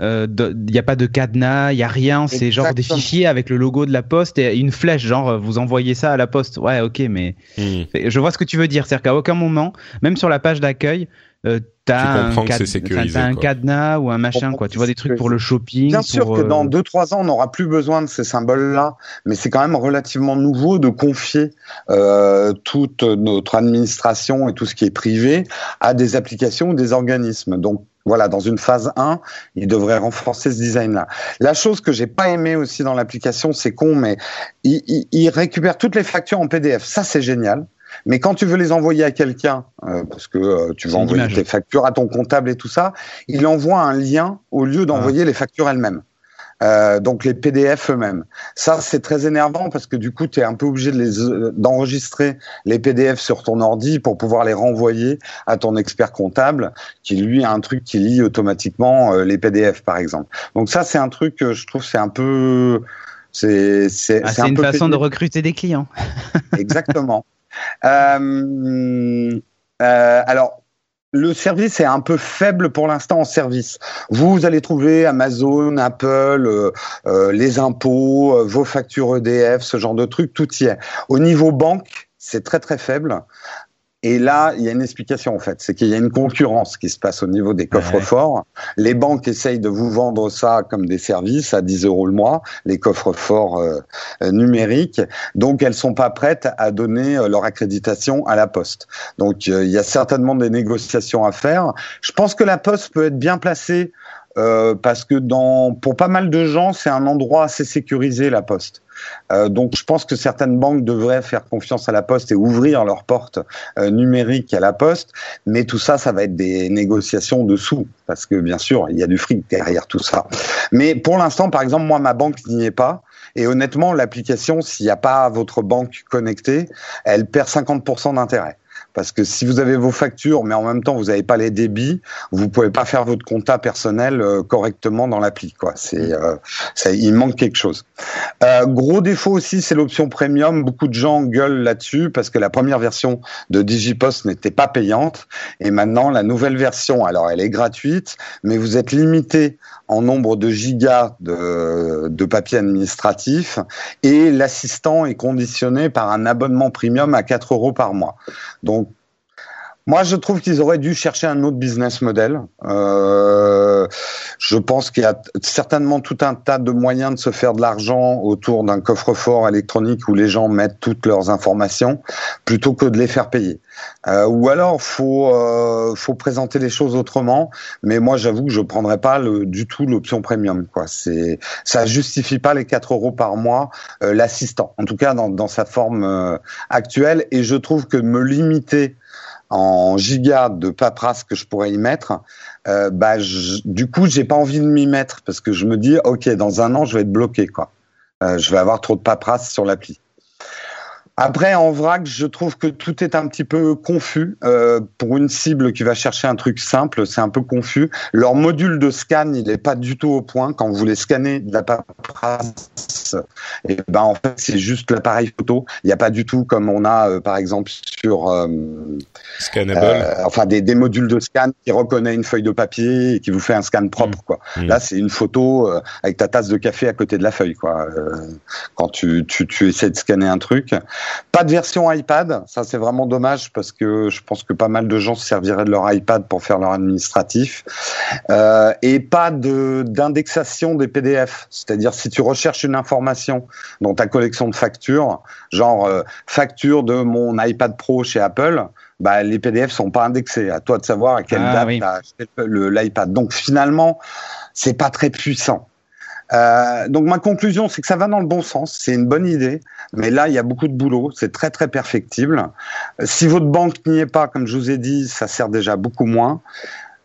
il n'y a pas de cadenas, il y a rien, c'est genre des fichiers avec le logo de la poste et une flèche, genre euh, vous envoyez ça à la poste. Ouais, ok, mais Mhm. je vois ce que tu veux dire, c'est-à-dire qu'à aucun moment, même sur la page d'accueil, euh, t'as Tu un, cadenas ou un machin, quoi. Tu vois des trucs pour le shopping. Bien sûr que euh, dans 2-3 ans, on n'aura plus besoin de ces symboles-là, mais c'est quand même relativement nouveau de confier euh, toute notre administration et tout ce qui est privé à des applications ou des organismes. Donc voilà, dans une phase 1, il devrait renforcer ce design-là. La chose que j'ai pas aimé aussi dans l'application, c'est con, mais il, il- il récupère toutes les factures en PDF. Ça, c'est génial. Mais quand tu veux les envoyer à quelqu'un, euh, parce que euh, tu veux envoyer tes factures à ton comptable et tout ça, il envoie un lien au lieu d'envoyer les factures elles-mêmes. Euh, donc les PDF eux-mêmes. Ça c'est très énervant parce que du coup tu es un peu obligé de les euh, d'enregistrer les PDF sur ton ordi pour pouvoir les renvoyer à ton expert comptable qui lui a un truc qui lit automatiquement euh, les PDF par exemple. Donc ça c'est un truc que je trouve c'est un peu c'est c'est ah, un une peu façon de recruter des clients. Exactement. Euh, euh, alors, le service est un peu faible pour l'instant en service. Vous allez trouver Amazon, Apple, euh, euh, les impôts, euh, vos factures EDF, ce genre de trucs, tout y est. Au niveau banque, c'est très très faible. Et là, il y a une explication en fait, c'est qu'il y a une concurrence qui se passe au niveau des coffres Ouais. forts. Les banques essayent de vous vendre ça comme des services à 10 euros le mois, les coffres forts euh, euh, numériques. Donc, elles sont pas prêtes à donner euh, leur accréditation à la Poste. Donc, euh, il y a certainement des négociations à faire. Je pense que la Poste peut être bien placée euh, parce que dans pour pas mal de gens, c'est un endroit assez sécurisé la Poste. Euh, donc je pense que certaines banques devraient faire confiance à la Poste et ouvrir leurs portes euh, numériques à la Poste, mais tout ça, ça va être des négociations dessous, parce que bien sûr, il y a du fric derrière tout ça. Mais pour l'instant, par exemple, moi, ma banque n'y est pas. Et honnêtement, l'application, s'il n'y a pas votre banque connectée, elle perd 50% d'intérêt. Parce que si vous avez vos factures, mais en même temps vous n'avez pas les débits, vous pouvez pas faire votre compta personnel euh, correctement dans l'appli. Quoi, c'est, euh, ça, il manque quelque chose. Euh, gros défaut aussi, c'est l'option premium. Beaucoup de gens gueulent là-dessus parce que la première version de Digipost n'était pas payante et maintenant la nouvelle version, alors elle est gratuite, mais vous êtes limité en nombre de gigas de, de papier administratif et l'assistant est conditionné par un abonnement premium à 4 euros par mois. Donc moi, je trouve qu'ils auraient dû chercher un autre business model. Euh, je pense qu'il y a certainement tout un tas de moyens de se faire de l'argent autour d'un coffre-fort électronique où les gens mettent toutes leurs informations plutôt que de les faire payer. Euh, ou alors, faut euh, faut présenter les choses autrement. Mais moi, j'avoue que je prendrais pas le, du tout l'option premium. Quoi, c'est ça justifie pas les 4 euros par mois euh, l'assistant. En tout cas, dans, dans sa forme euh, actuelle. Et je trouve que me limiter en giga de paperasse que je pourrais y mettre, euh, bah, du coup, j'ai pas envie de m'y mettre parce que je me dis, ok, dans un an, je vais être bloqué, quoi. Euh, je vais avoir trop de paperasse sur l'appli. Après, en vrac, je trouve que tout est un petit peu confus. Euh, pour une cible qui va chercher un truc simple, c'est un peu confus. Leur module de scan, il n'est pas du tout au point. Quand vous voulez scanner de la paperasse, et eh ben en fait, c'est juste l'appareil photo. Il n'y a pas du tout comme on a, euh, par exemple, sur euh, Scannable. Euh, enfin des, des, modules de scan qui reconnaît une feuille de papier et qui vous fait un scan propre. Mmh. Quoi. Mmh. Là, c'est une photo euh, avec ta tasse de café à côté de la feuille. Quoi. quand tu, tu, tu essaies de scanner un truc. Pas de version iPad, ça c'est vraiment dommage parce que je pense que pas mal de gens se serviraient de leur iPad pour faire leur administratif. Euh, et pas de d'indexation des PDF, c'est-à-dire si tu recherches une information dans ta collection de factures, genre euh, facture de mon iPad Pro chez Apple, bah, les PDF sont pas indexés. À toi de savoir à quelle ah, date oui. tu as acheté l'iPad. Donc finalement, c'est pas très puissant. Euh, donc ma conclusion, c'est que ça va dans le bon sens, c'est une bonne idée, mais là il y a beaucoup de boulot, c'est très très perfectible. Si votre banque n'y est pas, comme je vous ai dit, ça sert déjà beaucoup moins.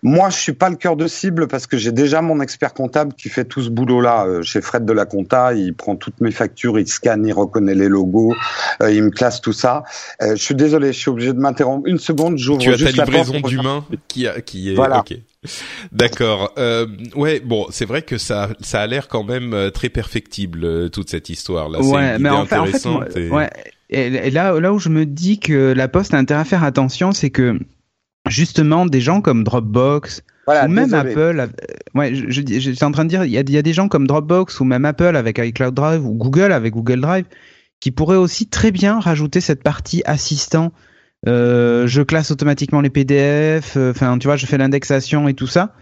Moi, je suis pas le cœur de cible parce que j'ai déjà mon expert comptable qui fait tout ce boulot-là euh, chez Fred de la Compta. Il prend toutes mes factures, il scanne, il reconnaît les logos, euh, il me classe tout ça. Euh, je suis désolé, je suis obligé de m'interrompre une seconde. J'ouvre tu as ta livraison d'humain qui, a, qui est. Voilà. Okay. D'accord. Euh, ouais, bon, c'est vrai que ça, ça a l'air quand même très perfectible toute cette histoire là. Ouais, mais en fait, en fait moi, et... ouais. Et là, là où je me dis que la Poste a intérêt à faire attention, c'est que justement des gens comme Dropbox voilà, ou même désolé. Apple. Euh, ouais, je, je, j'étais en train de dire, il y y a des gens comme Dropbox ou même Apple avec iCloud Drive ou Google avec Google Drive qui pourraient aussi très bien rajouter cette partie assistant. Euh, je classe automatiquement les PDF. Enfin, tu vois, je fais l'indexation et tout ça.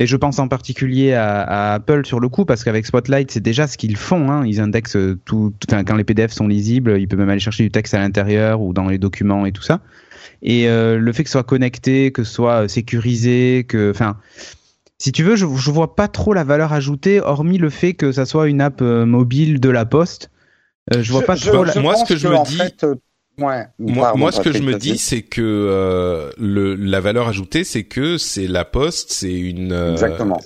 Et je pense en particulier à, à Apple sur le coup, parce qu'avec Spotlight, c'est déjà ce qu'ils font. Hein. Ils indexent tout, enfin, quand les PDF sont lisibles, ils peuvent même aller chercher du texte à l'intérieur ou dans les documents et tout ça. Et euh, le fait que ce soit connecté, que ce soit sécurisé, que, enfin, si tu veux, je, je vois pas trop la valeur ajoutée, hormis le fait que ça soit une app euh, mobile de la Poste. Euh, je vois pas je, trop. Je, la... Moi, ce que je me en dis. Fait, euh, Ouais, moi, moi, ce que je me dis, c'est que euh, le, la valeur ajoutée, c'est que c'est la Poste, c'est une. Euh, Exactement.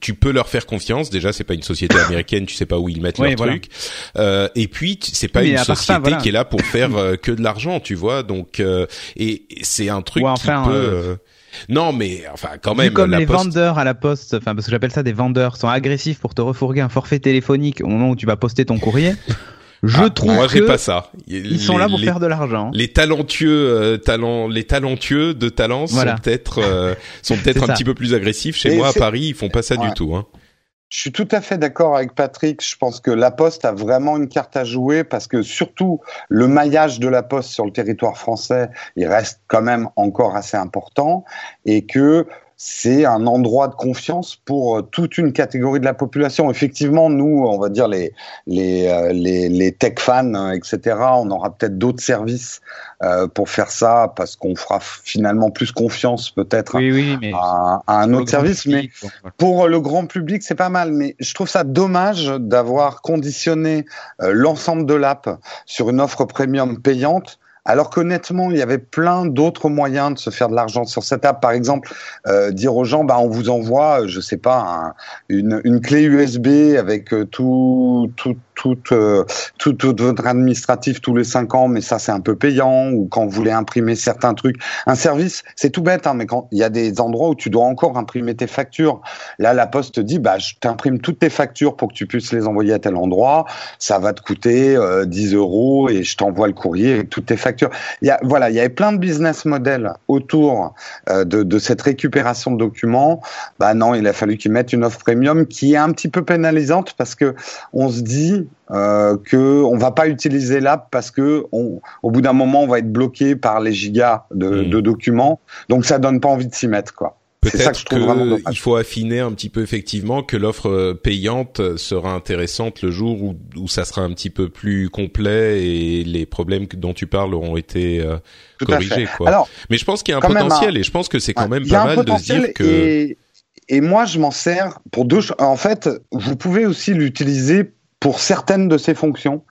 tu peux leur faire confiance. Déjà, c'est pas une société [coughs] américaine, tu sais pas où ils mettent Oui, leur voilà. truc. Euh, et puis, c'est pas Mais une société ça, voilà. qui est là pour faire [coughs] euh, que de l'argent, tu vois. Donc, euh, et c'est un truc Ou enfin, qui peut. euh, Non, mais enfin, quand Vu même, comme la les Poste. vendeurs à la poste, enfin parce que j'appelle ça des vendeurs, sont agressifs pour te refourguer un forfait téléphonique au moment où tu vas poster ton courrier. [laughs] Je Ah, trouve moi, j'ai que pas ça. ils sont là pour les, faire de l'argent. les talentueux euh, talents les talentueux de talent Voilà. [laughs] sont peut-être euh, sont peut-être un ça. petit peu plus agressifs chez Et moi à Paris ils font pas ça Ouais. du tout hein. Je suis tout à fait d'accord avec Patrick. Je pense que la Poste a vraiment une carte à jouer parce que surtout le maillage de la Poste sur le territoire français, il reste quand même encore assez important et que c'est un endroit de confiance pour euh, toute une catégorie de la population. Effectivement, nous, on va dire les les euh, les, les tech fans, hein, etc. On aura peut-être d'autres services euh, pour faire ça parce qu'on fera finalement plus confiance peut-être oui, oui, mais à, à, un autre service. Public, mais pour le grand public, c'est pas mal. Mais je trouve ça dommage d'avoir conditionné euh, l'ensemble de l'app sur une offre premium payante alors qu'honnêtement, il y avait plein d'autres moyens de se faire de l'argent sur cette app. Par exemple, euh, dire aux gens, bah, on vous envoie, je sais pas, un, une, une, clé USB avec euh, tout, tout, tout, euh, tout, votre administratif tous les cinq ans, mais ça c'est un peu payant. Ou quand vous voulez imprimer certains trucs, un service, c'est tout bête, hein, mais quand il y a des endroits où tu dois encore imprimer tes factures, là la Poste te dit, bah, je t'imprime toutes tes factures pour que tu puisses les envoyer à tel endroit. Ça va te coûter euh, 10 euros et je t'envoie le courrier avec toutes tes factures. Il y a, voilà, il y avait plein de business models autour euh, de, de, cette récupération de documents. Bah non, il a fallu qu'ils mettent une offre premium qui est un petit peu pénalisante parce que on se dit euh, que on va pas utiliser l'app parce que on, au bout d'un moment on va être bloqué par les gigas de, mmh. de documents. Donc ça donne pas envie de s'y mettre quoi. Peut-être qu'il faut affiner un petit peu effectivement que l'offre payante sera intéressante le jour où, où, ça sera un petit peu plus complet et les problèmes dont tu parles auront été euh, corrigés. Quoi. Alors, Mais je pense qu'il y a un potentiel un... et je pense que c'est quand même pas mal de se dire que. Et, et moi, je m'en sers pour deux. En fait, vous pouvez aussi l'utiliser pour certaines de ses fonctions.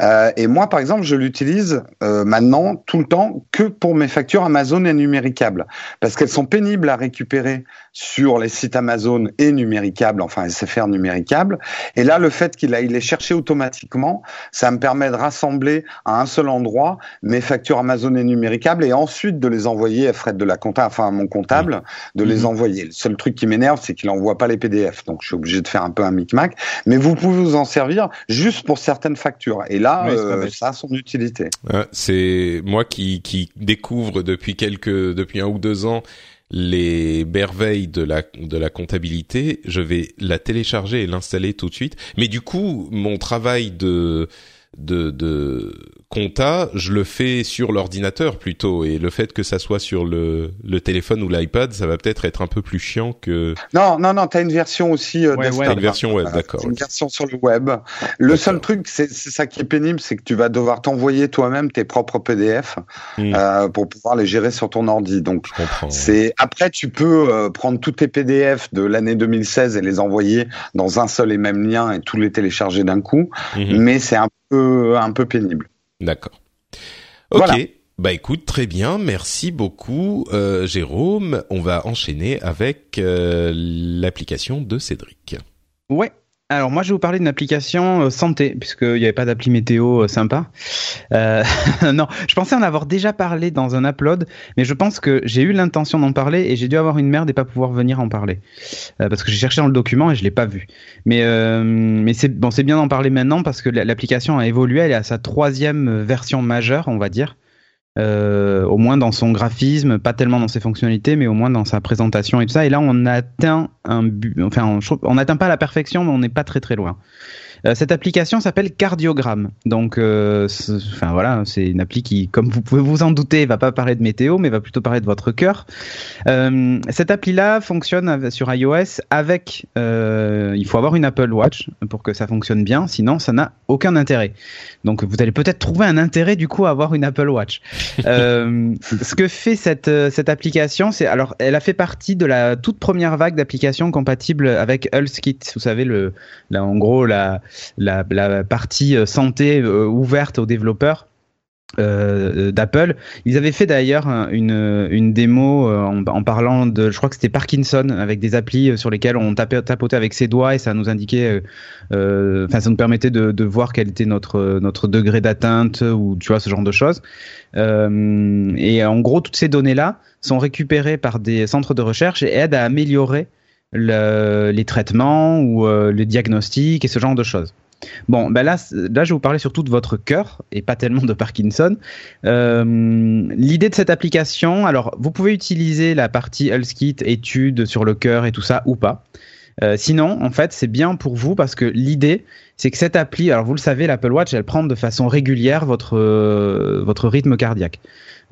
Euh, et moi, par exemple, je l'utilise euh, maintenant tout le temps que pour mes factures Amazon et numéricables, parce qu'elles sont pénibles à récupérer sur les sites Amazon et numéricables, enfin SFR numéricables. Et là, le fait qu'il aille les chercher automatiquement, ça me permet de rassembler à un seul endroit mes factures Amazon et numéricables et ensuite de les envoyer à Fred de la compta, enfin à mon comptable, de les envoyer. Le seul truc qui m'énerve, c'est qu'il envoie pas les PDF, donc je suis obligé de faire un peu un micmac. Mais vous pouvez vous en servir juste pour certaines factures. Et là, oui, euh, ça a son utilité. Ouais, c'est moi qui, qui découvre depuis quelques, depuis un ou deux ans les merveilles de la de la comptabilité, je vais la télécharger et l'installer tout de suite. Mais du coup, mon travail de de, de compta, je le fais sur l'ordinateur plutôt, et le fait que ça soit sur le, le téléphone ou l'iPad, ça va peut-être être un peu plus chiant que. Non, non, non, t'as une version aussi. Euh, ouais, ouais, une version web, d'accord. Une version sur le web. Le seul truc, c'est ça qui est pénible, c'est que tu vas devoir t'envoyer toi-même tes propres PDF mmh. euh, pour pouvoir les gérer sur ton ordi. Donc, c'est après tu peux euh, prendre tous tes PDF de l'année 2016 et les envoyer dans un seul et même lien et tous les télécharger d'un coup, mmh. mais c'est un peu un peu pénible. D'accord. Ok. Voilà. Bah écoute, très bien, merci beaucoup euh, Jérôme. On va enchaîner avec euh, l'application de Cédric. Ouais. Alors moi je vais vous parler d'une application euh, santé puisqu'il n'y avait pas d'appli météo euh, sympa. Euh, [laughs] non, je pensais en avoir déjà parlé dans un upload, mais je pense que j'ai eu l'intention d'en parler et j'ai dû avoir une merde et pas pouvoir venir en parler parce que j'ai cherché dans le document et je l'ai pas vu. Mais mais c'est bon, c'est bien d'en parler maintenant parce que l'application a évolué, elle est à sa troisième version majeure, on va dire. Euh, au moins dans son graphisme, pas tellement dans ses fonctionnalités, mais au moins dans sa présentation et tout ça. Et là, on atteint un but, enfin, on, on atteint pas la perfection, mais on n'est pas très très loin. Euh, cette application s'appelle Cardiogramme. Donc, euh, enfin voilà, c'est une appli qui, comme vous pouvez vous en douter, va pas parler de météo, mais va plutôt parler de votre cœur. Euh, cette appli-là fonctionne sur iOS avec. Euh, il faut avoir une Apple Watch pour que ça fonctionne bien, sinon ça n'a aucun intérêt. Donc, vous allez peut-être trouver un intérêt du coup à avoir une Apple Watch. [laughs] euh, ce que fait cette cette application, c'est alors, elle a fait partie de la toute première vague d'applications compatibles avec HealthKit. Vous savez le, là, en gros la la, la partie euh, santé euh, ouverte aux développeurs. Euh, d'Apple. Ils avaient fait d'ailleurs une, une démo euh, en, parlant de, je crois que c'était Parkinson, avec des applis sur lesquelles on tapait, tapotait avec ses doigts et ça nous indiquait, euh, enfin ça nous permettait de, de, voir quel était notre notre degré d'atteinte ou tu vois ce genre de choses. et en gros, toutes ces données là sont récupérées par des centres de recherche et aident à améliorer le, les traitements ou euh, le diagnostic et ce genre de choses. Bon, ben là, là, je vais vous parler surtout de votre cœur et pas tellement de Parkinson. Euh, L'idée de cette application, alors, vous pouvez utiliser la partie HealthKit études sur le cœur et tout ça ou pas. Euh, sinon, en fait, c'est bien pour vous parce que l'idée, c'est que cette appli, alors vous le savez, l'Apple Watch, elle prend de façon régulière votre euh, votre rythme cardiaque.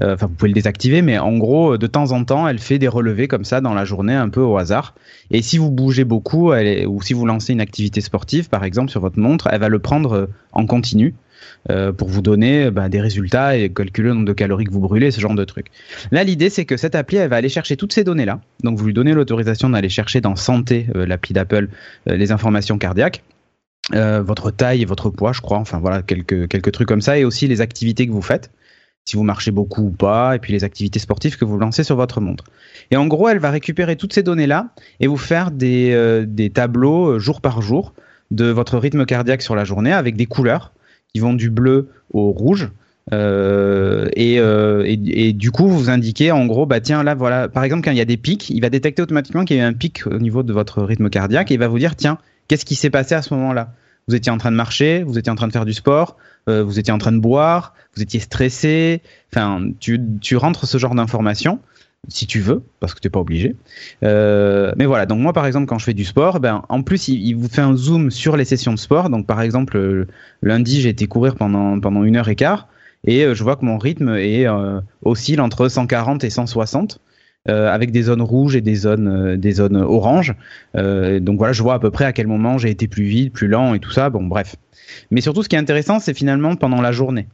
Euh, enfin, vous pouvez le désactiver, mais en gros, de temps en temps, elle fait des relevés comme ça dans la journée, un peu au hasard. Et si vous bougez beaucoup, ou si vous lancez une activité sportive, par exemple, sur votre montre, elle va le prendre en continu. Euh, pour vous donner bah, des résultats et calculer le nombre de calories que vous brûlez, ce genre de trucs. Là, l'idée, c'est que cette appli, elle va aller chercher toutes ces données-là. Donc, vous lui donnez l'autorisation d'aller chercher dans Santé, euh, l'appli d'Apple, euh, les informations cardiaques. votre taille et votre poids, je crois, enfin voilà, quelques, quelques trucs comme ça, et aussi les activités que vous faites, si vous marchez beaucoup ou pas, et puis les activités sportives que vous lancez sur votre montre. Et en gros, elle va récupérer toutes ces données-là et vous faire des, des tableaux jour par jour de votre rythme cardiaque sur la journée avec des couleurs qui vont du bleu au rouge. Euh, euh, et, du coup, vous indiquez en gros, bah tiens, là voilà, par exemple, quand il y a des pics, il va détecter automatiquement qu'il y a eu un pic au niveau de votre rythme cardiaque et il va vous dire, tiens, qu'est-ce qui s'est passé à ce moment-là? Vous étiez en train de marcher, vous étiez en train de faire du sport, euh, vous étiez en train de boire, vous étiez stressé. Enfin, tu, tu rentres ce genre d'informations si tu veux, parce que tu n'es pas obligé. Euh, mais voilà, donc moi par exemple quand je fais du sport, ben en plus il, vous fait un zoom sur les sessions de sport. Donc par exemple euh, lundi j'ai été courir pendant pendant une heure et quart et je vois que mon rythme est oscille entre 140 et 160. Euh, avec des zones rouges et des zones des zones oranges. donc voilà, je vois à peu près à quel moment j'ai été plus vite, plus lent et tout ça. Bon, bref. Mais surtout, ce qui est intéressant, c'est finalement pendant la journée,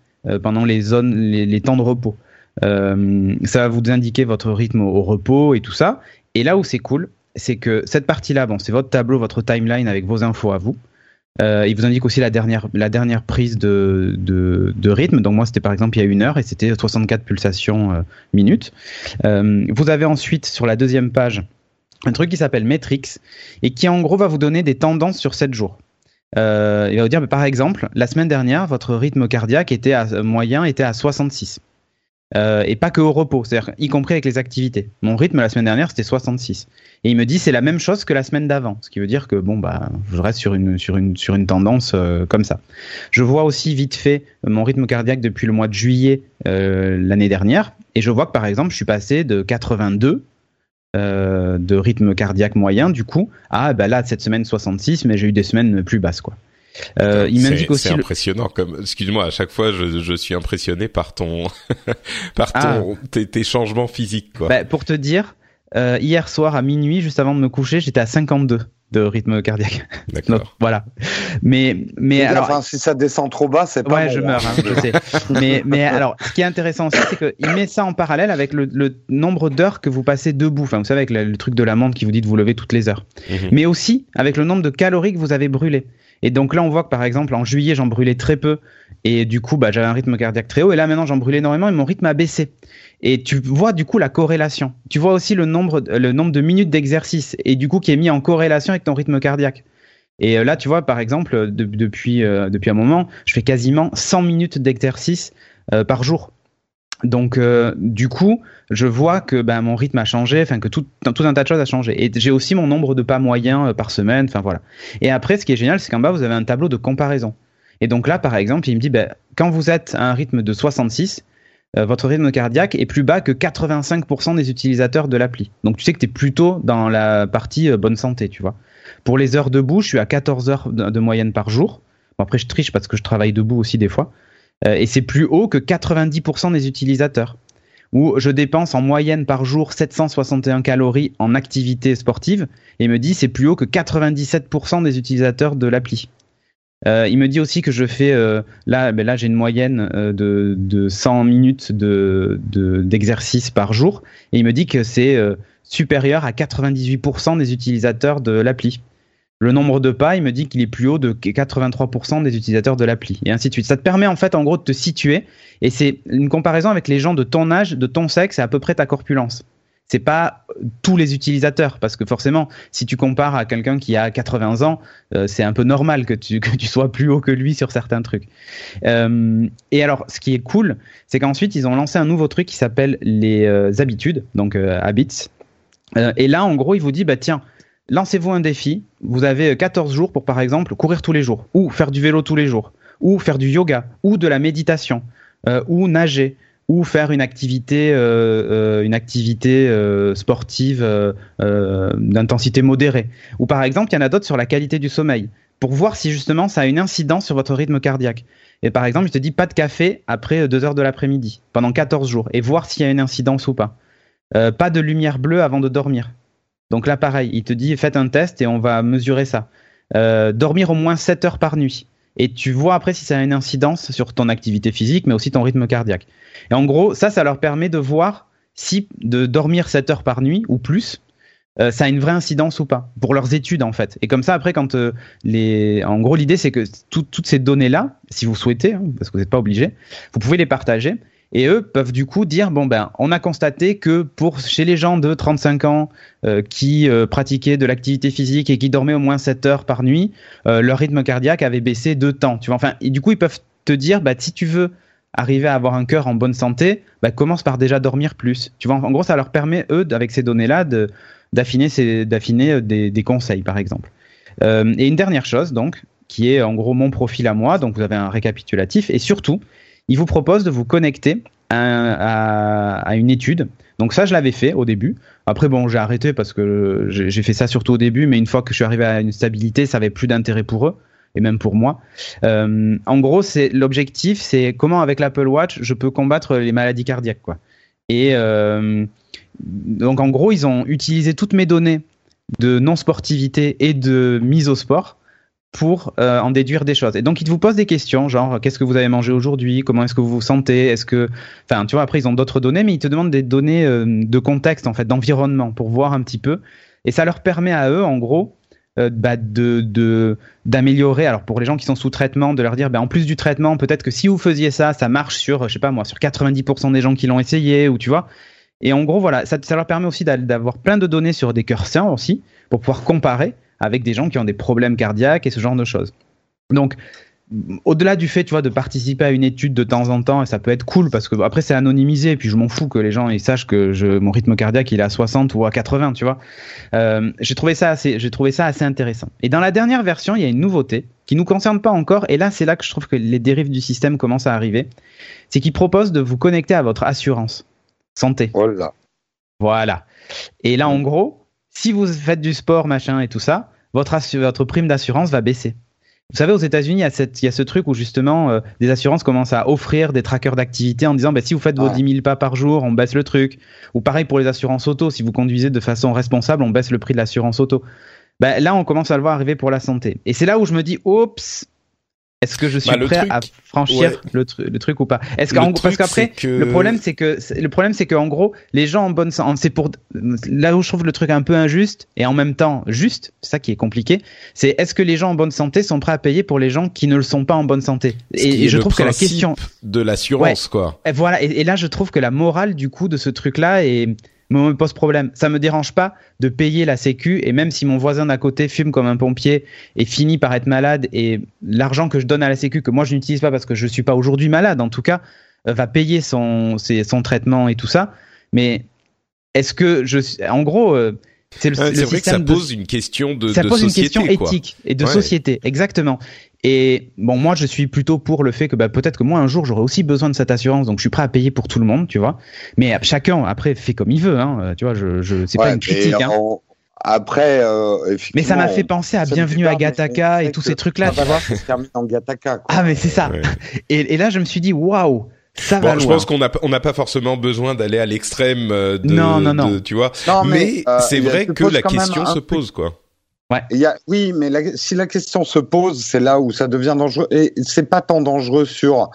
pendant les zones, les, les temps de repos. Euh, ça va vous indiquer votre rythme au, repos et tout ça. Et là où c'est cool, c'est que cette partie-là, bon, c'est votre tableau, votre timeline avec vos infos à vous. Euh, il vous indique aussi la dernière, la dernière prise de, de, rythme. Donc moi, c'était par exemple il y a une heure et c'était 64 pulsations euh, minutes. Euh, vous avez ensuite sur la deuxième page un truc qui s'appelle Metrix et qui en gros va vous donner des tendances sur 7 jours. Euh, il va vous dire, par exemple, la semaine dernière, votre rythme cardiaque était à, moyen était à 66. Euh, et pas que au repos, c'est-à-dire y compris avec les activités. Mon rythme la semaine dernière c'était 66 et il me dit c'est la même chose que la semaine d'avant, ce qui veut dire que bon bah je reste sur une sur une sur une tendance euh, comme ça. Je vois aussi vite fait mon rythme cardiaque depuis le mois de juillet euh, l'année dernière et je vois que par exemple je suis passé de 82 euh, de rythme cardiaque moyen du coup à bah là cette semaine 66 mais j'ai eu des semaines plus basses quoi. Euh, il m'indique aussi. C'est impressionnant. Comme, excuse-moi, à chaque fois, je, je suis impressionné par ton, [laughs] par ton, ah. tes, tes, changements physiques. Quoi. Bah, pour te dire, euh, hier soir à minuit, juste avant de me coucher, j'étais à 52 de rythme cardiaque. D'accord. voilà. Mais mais alors enfin, si ça descend trop bas, c'est pas Ouais, je meurs, hein, je sais. [laughs] mais mais alors ce qui est intéressant aussi c'est qu'il met ça en parallèle avec le, le nombre d'heures que vous passez debout, enfin vous savez avec le, truc de la montre qui vous dit de vous lever toutes les heures. Mhm. Mais aussi avec le nombre de calories que vous avez brûlées. Et donc là, on voit que par exemple, en juillet, j'en brûlais très peu. Et du coup, bah, j'avais un rythme cardiaque très haut. Et là, maintenant, j'en brûlais énormément et mon rythme a baissé. Et tu vois du coup la corrélation. Tu vois aussi le nombre, nombre de minutes d'exercice et du coup qui est mis en corrélation avec ton rythme cardiaque. Et euh, là, tu vois, par exemple, depuis, euh, depuis un moment, je fais quasiment 100 minutes d'exercice euh, par jour. Donc, euh, du coup, je vois que ben, mon rythme a changé, enfin que tout, un tas de choses a changé. Et j'ai aussi mon nombre de pas moyens euh, par semaine, enfin voilà. Et après, ce qui est génial, c'est qu'en bas, vous avez un tableau de comparaison. Et donc là, par exemple, il me dit, ben, quand vous êtes à un rythme de 66, euh, votre rythme cardiaque est plus bas que 85% des utilisateurs de l'appli. Donc tu sais que tu es plutôt dans la partie bonne santé, tu vois. Pour les heures debout, je suis à 14 heures de, de moyenne par jour. Bon, après, je triche parce que je travaille debout aussi des fois. Euh, et c'est plus haut que 90% des utilisateurs. Où je dépense en moyenne par jour 761 calories en activité sportive, et me dit c'est plus haut que 97% des utilisateurs de l'appli. Euh, il me dit aussi que je fais euh, là, ben là j'ai une moyenne de, de 100 minutes de d'exercice par jour et il me dit que c'est supérieur à 98% des utilisateurs de l'appli le nombre de pas, il me dit qu'il est plus haut de 83% des utilisateurs de l'appli, et ainsi de suite. Ça te permet en fait en gros de te situer, et c'est une comparaison avec les gens de ton âge, de ton sexe et à peu près ta corpulence. C'est pas tous les utilisateurs, parce que forcément, si tu compares à quelqu'un qui a 80 ans, euh, c'est un peu normal que tu, [laughs] que tu sois plus haut que lui sur certains trucs. Euh, et alors, ce qui est cool, c'est qu'ensuite, ils ont lancé un nouveau truc qui s'appelle les euh, habitudes, donc habits. et là, en gros, il vous dit, bah tiens, lancez-vous un défi. Vous avez 14 jours pour, par exemple, courir tous les jours, ou faire du vélo tous les jours, ou faire du yoga, ou de la méditation, euh, ou nager, ou faire une activité, euh, une activité sportive d'intensité modérée. Ou par exemple, il y en a d'autres sur la qualité du sommeil, pour voir si justement ça a une incidence sur votre rythme cardiaque. Et par exemple, je te dis pas de café après 2 heures de l'après-midi, pendant 14 jours, et voir s'il y a une incidence ou pas. pas de lumière bleue avant de dormir. Donc là, pareil, il te dit faites un test et on va mesurer ça. Euh, dormir au moins 7 heures par nuit. Et tu vois après si ça a une incidence sur ton activité physique, mais aussi ton rythme cardiaque. Et en gros, ça, ça leur permet de voir si de dormir 7 heures par nuit ou plus, euh, ça a une vraie incidence ou pas pour leurs études en fait. Et comme ça après quand euh, les, en gros l'idée c'est que toutes ces données là, si vous souhaitez, hein, parce que vous n'êtes pas obligé, vous pouvez les partager et eux peuvent du coup dire bon ben on a constaté que pour chez les gens de 35 ans euh, qui euh, pratiquaient de l'activité physique et qui dormaient au moins 7 heures par nuit, euh, leur rythme cardiaque avait baissé de temps. Tu vois enfin du coup ils peuvent te dire bah si tu veux arriver à avoir un cœur en bonne santé, bah, commence par déjà dormir plus. Tu vois en gros ça leur permet eux avec ces données là de d'affiner d'affiner des, des, conseils par exemple. et une dernière chose donc qui est en gros mon profil à moi donc vous avez un récapitulatif et surtout il vous propose de vous connecter à, une étude. Donc ça, je l'avais fait au début. Après, bon, j'ai arrêté parce que j'ai fait ça surtout au début, mais une fois que je suis arrivé à une stabilité, ça avait plus d'intérêt pour eux et même pour moi. Euh, en gros, c'est l'objectif, c'est comment avec l'Apple Watch je peux combattre les maladies cardiaques, quoi. Et euh, donc en gros, ils ont utilisé toutes mes données de non sportivité et de mise au sport pour euh, en déduire des choses. Et donc, ils vous posent des questions, genre, qu'est-ce que vous avez mangé aujourd'hui? Comment est-ce que vous vous sentez? Est-ce que... Enfin, tu vois, après, ils ont d'autres données, mais ils te demandent des données euh, de contexte, en fait, d'environnement, pour voir un petit peu. Et ça leur permet à eux, en gros, euh, bah, de d'améliorer. Alors, pour les gens qui sont sous traitement, de leur dire, bah, en plus du traitement, peut-être que si vous faisiez ça, ça marche sur, je sais pas moi, sur 90% des gens qui l'ont essayé, ou tu vois. Et en gros, voilà, ça, ça leur permet aussi d'avoir plein de données sur des cœurs sains aussi, pour pouvoir comparer avec des gens qui ont des problèmes cardiaques et ce genre de choses. Donc, au-delà du fait, tu vois, de participer à une étude de temps en temps, et ça peut être cool parce que après c'est anonymisé, et puis je m'en fous que les gens ils sachent que je, mon rythme cardiaque il est à 60 ou à 80, tu vois. Euh, j'ai trouvé ça assez, j'ai trouvé ça assez intéressant. Et dans la dernière version, il y a une nouveauté qui nous concerne pas encore, et là c'est là que je trouve que les dérives du système commencent à arriver. C'est qu'il propose de vous connecter à votre assurance santé. Voilà. Voilà. Et là en gros, si vous faites du sport, machin et tout ça, votre, votre prime d'assurance va baisser. Vous savez, aux États-Unis, il, y a ce truc où justement euh, des assurances commencent à offrir des trackers d'activité en disant bah, si vous faites vos 10 000 pas par jour, on baisse le truc. Ou pareil pour les assurances auto, si vous conduisez de façon responsable, on baisse le prix de l'assurance auto. Bah, là, on commence à le voir arriver pour la santé. Et c'est là où je me dis oups, est-ce que je suis bah, prêt à franchir le, le, truc ou pas? Est-ce qu'en parce qu'après le problème c'est que le problème c'est que en gros les gens en bonne santé c'est pour là où je trouve le truc un peu injuste et en même temps juste c'est ça qui est compliqué c'est est-ce que les gens en bonne santé sont prêts à payer pour les gens qui ne le sont pas en bonne santé? Et, je trouve que la question de l'assurance quoi. Et voilà et, et, là je trouve que la morale du coup de ce truc là est me pose problème. Ça me dérange pas de payer la sécu et même si mon voisin d'à côté fume comme un pompier et finit par être malade et l'argent que je donne à la sécu que moi je n'utilise pas parce que je suis pas aujourd'hui malade en tout cas euh, va payer son son traitement et tout ça. Mais est-ce que je en gros euh, c'est le, euh, vrai que ça pose une question de, ça pose une question éthique et de société exactement et bon, moi, je suis plutôt pour le fait que bah, peut-être que moi, un jour, j'aurai aussi besoin de cette assurance, donc je suis prêt à payer pour tout le monde, tu vois. Mais chacun, après, fait comme il veut, hein, tu vois. Je, je c'est pas une critique. Hein. Après, euh, mais ça m'a fait penser à Bienvenue à Gataka et tous ces trucs-là, tu vois. en Gataka. Ah, mais c'est ça. Et, et, là, je me suis dit, waouh. Ça va je pense qu'on n'a on n'a pas forcément besoin d'aller à l'extrême euh, de, non, non, non. tu vois. Non, mais, euh, c'est vrai que la question se pose, quoi. Ouais. Il y a, oui, mais la, si la question se pose, c'est là où ça devient dangereux. Et c'est pas tant dangereux sur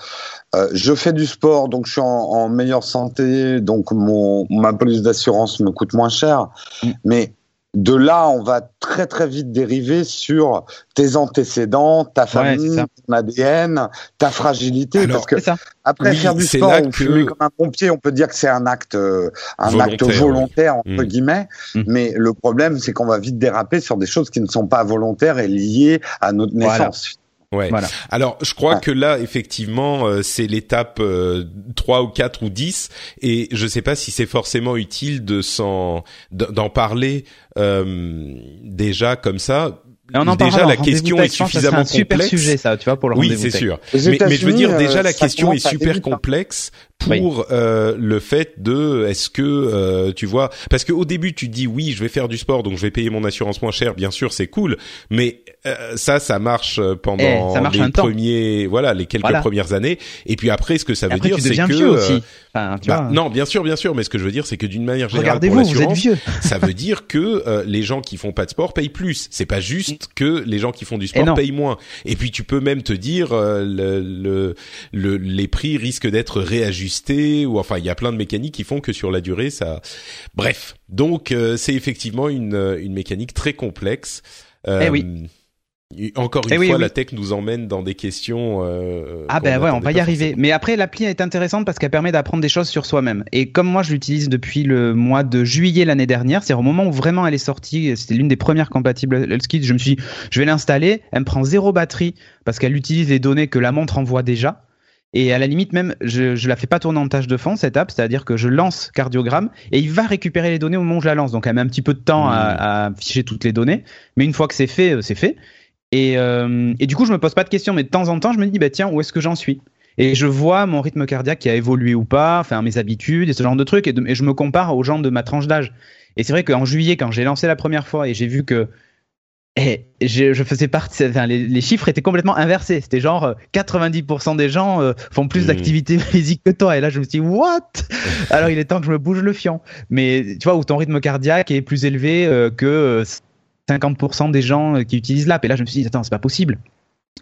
euh, je fais du sport, donc je suis en, en meilleure santé, donc mon ma police d'assurance me coûte moins cher. Mm. Mais de là, on va très très vite dériver sur tes antécédents, ta famille, ton ADN, ta fragilité. parce que après faire du sport ou fumer comme un pompier, on peut dire que c'est un acte, euh, un volontaire, acte volontaire entre mm. guillemets. Mm. Mais le problème, c'est qu'on va vite déraper sur des choses qui ne sont pas volontaires et liées à notre naissance. Ouais. Voilà. Alors, je crois que là, effectivement, euh, c'est l'étape euh, 3 ou 4 ou 10, et je sais pas si c'est forcément utile de s'en d'en parler euh, déjà comme ça. on en déjà la question est suffisamment complexe. C'est un super sujet ça, tu vois pour le Oui, c'est sûr. Mais, mais, je veux dire déjà la question est super complexe pour euh, le fait de est-ce que euh, tu vois parce que au début tu dis oui je vais faire du sport donc je vais payer mon assurance moins cher bien sûr c'est cool mais euh, ça ça marche pendant Eh, ça marche les temps. premiers voilà les quelques Voilà. premières années et puis après ce que ça veut après, dire c'est que vieux euh, aussi. Enfin, tu bah, vois. non bien sûr bien sûr mais ce que je veux dire c'est que d'une manière générale pour vous êtes l'assurance vieux. [laughs] ça veut dire que euh, les gens qui font pas de sport payent plus. C'est pas juste que les gens qui font du sport non. payent moins. Et puis tu peux même te dire euh, le, le, le- les prix risquent d'être réajustés ou enfin il y a plein de mécaniques qui font que sur la durée ça. Bref, donc euh, c'est effectivement une euh, une mécanique très complexe. Euh, Eh oui. Encore une Eh oui, fois, oui. la tech nous emmène dans des questions. Euh, Ah ben ouais, on va y arriver. Mais après, l'appli est intéressante parce qu'elle permet d'apprendre des choses sur soi-même. Et comme moi, je l'utilise depuis le mois de juillet l'année dernière, c'est au moment où vraiment elle est sortie, c'était l'une des premières compatibles Hellskit, je me suis dit, je vais l'installer, elle me prend zéro batterie parce qu'elle utilise les données que la montre envoie déjà. Et à la limite même, je, je la fais pas tourner en tâche de fond cette app, c'est-à-dire que je lance cardiogramme et il va récupérer les données au moment où je la lance. Donc elle met un petit peu de temps à, à afficher toutes les données, mais une fois que c'est fait, euh, c'est fait. Et, euh, et du coup, je me pose pas de questions, mais de temps en temps, je me dis, bah tiens, où est-ce que j'en suis? Et je vois mon rythme cardiaque qui a évolué ou pas, enfin mes habitudes et ce genre de trucs, et, de- et je me compare aux gens de ma tranche d'âge. Et c'est vrai qu'en juillet, quand j'ai lancé la première fois et j'ai vu que eh, je, je faisais partie, enfin, les, les chiffres étaient complètement inversés. C'était genre euh, 90% des gens euh, font plus Mhm. d'activité [laughs] physique que toi. Et là, je me suis dit, what? [laughs] Alors, il est temps que je me bouge le fion. Mais tu vois, où ton rythme cardiaque est plus élevé euh, que euh, 50% des gens euh, qui utilisent l'app. Et là, je me suis dit, attends, c'est pas possible.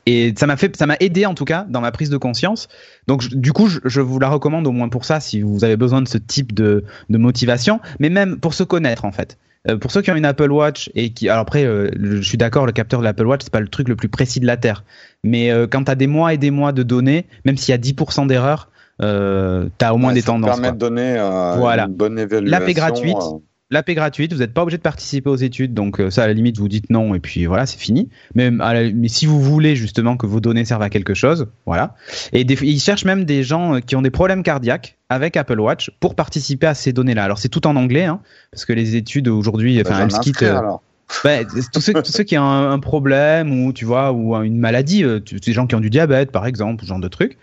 Et ça m'a fait, ça m'a aidé en tout cas dans ma prise de conscience. Donc, je- du coup, je, je vous la recommande au moins pour ça si vous avez besoin de ce type de, de motivation, mais même pour se connaître en fait. Euh, pour ceux qui ont une Apple Watch et qui, alors après, euh, je suis d'accord, le capteur de l'Apple Watch c'est pas le truc le plus précis de la terre, mais euh, quand t'as des mois et des mois de données, même s'il y a 10% d'erreurs, euh, t'as au moins Ouais, des ça te tendances. permet quoi. de donner Voilà. une bonne évaluation. L'app est gratuite. L'app est gratuite, vous n'êtes pas obligé de participer aux études, donc euh, ça à la limite vous dites non et puis voilà c'est fini. Mais, à la- mais si vous voulez justement que vos données servent à quelque chose, voilà. Et des- ils cherchent même des gens euh, qui ont des problèmes cardiaques avec Apple Watch pour participer à ces données-là. Alors c'est tout en anglais, hein, parce que les études aujourd'hui, bah, enfin elles quittent. euh, bah, tous, ceux, tous ceux qui ont un, problème ou tu vois ou une maladie, des gens qui ont du diabète par exemple, ce genre de trucs,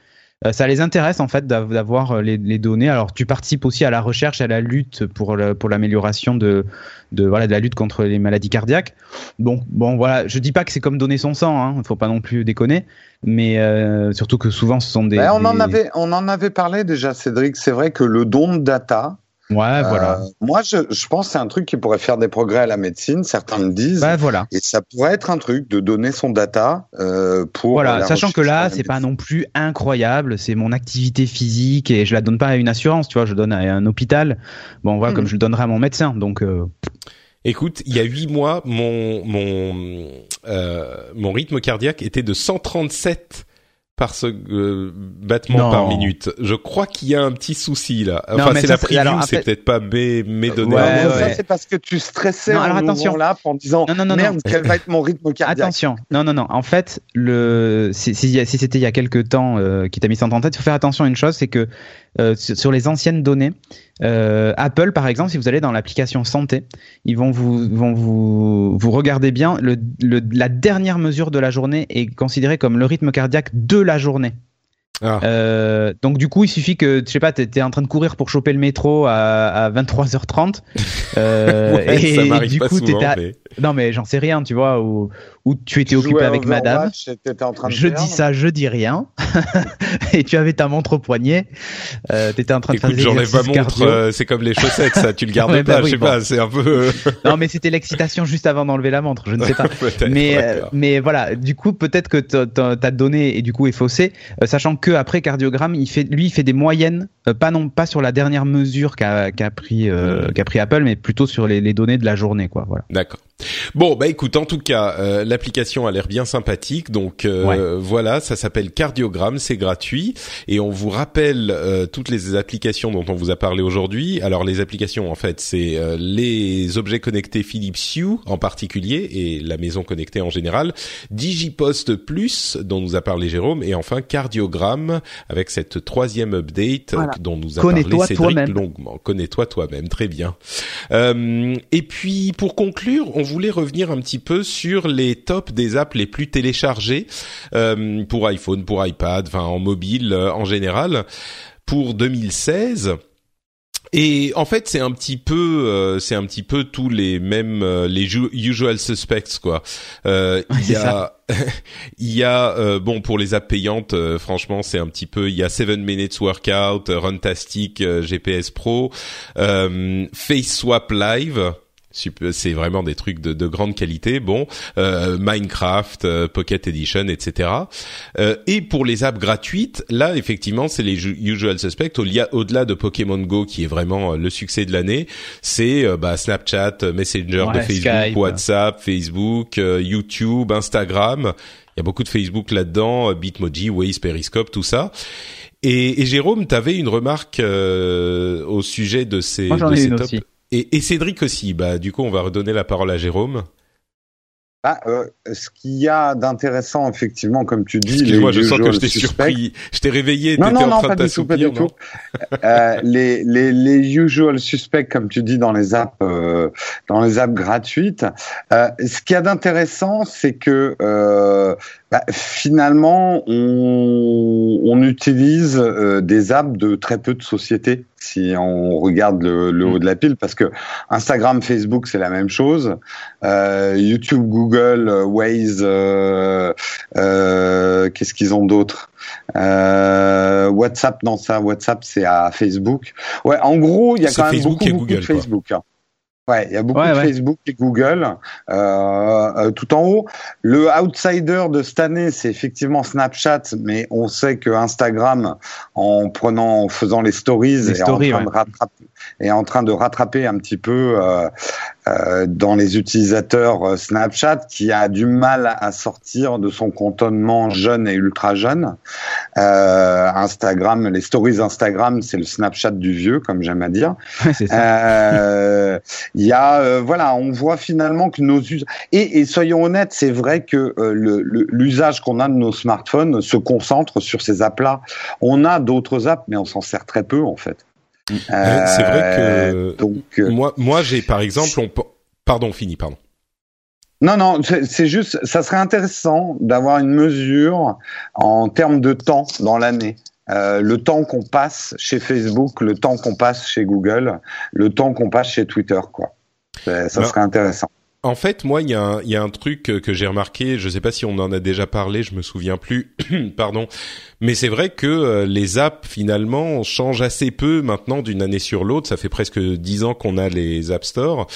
ça les intéresse en fait d'av- d'avoir euh, les, les données. Alors tu participes aussi à la recherche, à la lutte pour le, pour l'amélioration de, de voilà de la lutte contre les maladies cardiaques. Donc bon voilà, je dis pas que c'est comme donner son sang, hein, faut pas non plus déconner, mais euh, surtout que souvent ce sont des. Ben, on, en avait, on en avait parlé déjà, Cédric. C'est vrai que le don de data, Ouais voilà. euh, moi, je, je pense que c'est un truc qui pourrait faire des progrès à la médecine. Certains me disent. Bah voilà. Et ça pourrait être un truc de donner son data euh, pour. Voilà, sachant que là, c'est pas non plus incroyable, c'est mon activité physique et je la donne pas à une assurance, tu vois, je donne à un hôpital. Bon, voilà, comme je le donnerai à mon médecin. Donc, euh, Écoute, il y a huit mois, mon mon euh, mon rythme cardiaque était de 137 par ce euh, battement Non. par minute. Je crois qu'il y a un petit souci là. Enfin, c'est la preview, c'est fait- peut-être pas mes mes données. Ouais, ouais. ça, c'est parce que tu stressais Non, alors attention. l'app en disant Non, non, non, merde, non. quel va être mon rythme cardiaque. attention. Non, non, non. En fait, le si, si, si c'était il y a quelques temps euh, qui t'a mis ça en tête, il faut faire attention à une chose, c'est que euh, sur, les anciennes données, euh, Apple, par exemple, si vous allez dans l'application santé, ils vont vous vont vous vous regardez bien le, le la dernière mesure de la journée est considérée comme le rythme cardiaque de la journée. Ah. Euh, donc du coup, il suffit que, je sais pas, t'es en train de courir pour choper le métro à, à 23h30. [laughs] Euh, Ouais, et ça m'arrive du pas coup, souvent. t'étais à- mais- non mais j'en sais rien, tu vois, ou ou tu étais Tu occupé avec madame. En train de Je perdre. dis ça, je dis rien. [laughs] et tu avais ta montre au poignet. Euh, T'étais en train de Écoute, faire des j'enlève ma montre. euh, c'est comme les chaussettes, ça. Tu le [laughs] gardes Ouais, pas. bah oui, je sais bon. pas. C'est un peu. [laughs] Non mais c'était l'excitation juste avant d'enlever la montre. Je ne sais pas. Peut-être, mais euh, mais voilà du coup peut-être que ta- donnée et du coup est faussée euh, sachant que après cardiogramme il fait lui il fait des moyennes pas non pas sur la dernière mesure qu'a qu'a pris qu'a pris Apple mais plutôt sur les, les données de la journée quoi voilà D'accord. Bon, bah écoute, en tout cas, euh, l'application a l'air bien sympathique, donc euh, voilà, ça s'appelle Cardiogramme, c'est gratuit, et on vous rappelle euh, toutes les applications dont on vous a parlé aujourd'hui. Alors les applications, en fait, c'est euh, les objets connectés Philips Hue en particulier et la maison connectée en général, Digipost Plus dont nous a parlé Jérôme, et enfin Cardiogramme avec cette troisième update Voilà. euh, dont nous a parlé Connais-toi Cédric longuement. Connais-toi toi-même, très bien. Euh, et puis pour conclure, on voulait revenir un petit peu sur les tops des apps les plus téléchargées euh, pour iPhone, pour iPad, enfin en mobile euh, en général. pour 2016. Et en fait, c'est un petit peu, euh, c'est un petit peu tous les mêmes, euh, les usual suspects quoi. Euh, [laughs] il y a, il y a, bon pour les apps payantes, franchement, c'est un petit peu, il y a 7 minutes workout, Runtastic, GPS Pro, Face Swap Live c'est vraiment des trucs de, de grande qualité. Bon, euh, Minecraft, euh, Pocket Edition, etc. Euh, et pour les apps gratuites, là effectivement, c'est les usual suspects. Au-delà de Pokémon Go, qui est vraiment le succès de l'année, c'est bah, Snapchat, Messenger de Facebook, WhatsApp, Facebook, YouTube, Instagram. Il y a beaucoup de Facebook là-dedans, Bitmoji, Waze, Periscope, tout ça. Et, et Jérôme, tu avais une remarque au sujet de ces, Moi, de ces Aussi. Et, et, Cédric aussi. Bah, du coup, on va redonner la parole à Jérôme. Ah, euh, ce qu'il y a d'intéressant, effectivement, comme tu dis. Excuse-moi, je sens que je t'ai surpris. Je t'ai réveillé. Non, non, non, pas du tout, pas du tout. euh, les, les, les usual suspects, comme tu dis, dans les apps, euh, dans les apps gratuites. Ce qu'il y a d'intéressant, c'est que bah, finalement, on, on utilise des apps de très peu de sociétés si on regarde le, le, haut de la pile, parce que Instagram, Facebook, c'est la même chose. Euh, YouTube, Google, euh, Waze, euh, euh, qu'est-ce qu'ils ont d'autre? WhatsApp, non ça, WhatsApp, c'est à Facebook. Ouais, en gros, il y a quand même beaucoup, beaucoup de Facebook. Ouais, il y a beaucoup de Facebook et Google euh, euh, tout en haut. Le outsider de cette année, c'est effectivement Snapchat, mais on sait que Instagram, en prenant, en faisant les stories, est, en train de rattraper, est en train de rattraper un petit peu euh, euh, dans les utilisateurs Snapchat qui a du mal à sortir de son cantonnement jeune et ultra jeune. Instagram, les stories Instagram, c'est le Snapchat du vieux, comme j'aime à dire. Il y a, voilà, on voit finalement que nos us et, et soyons honnêtes, c'est vrai que l'usage qu'on a de nos smartphones se concentre sur ces apps-là. On a d'autres apps, mais on s'en sert très peu en fait. Euh, c'est vrai que donc, euh, moi, moi j'ai par exemple, on... pardon, fini, pardon. Non, non, c'est juste, ça serait intéressant d'avoir une mesure en termes de temps dans l'année. Euh, le temps qu'on passe chez Facebook, le temps qu'on passe chez Google, le temps qu'on passe chez Twitter, quoi. Ça serait intéressant. En fait, moi, il y, a un, truc que j'ai remarqué. Je ne sais pas si on en a déjà parlé. Je me souviens plus. [clears throat] Pardon. Mais c'est vrai que euh, les apps finalement changent assez peu maintenant d'une année sur l'autre. Ça fait presque dix ans qu'on a les App Store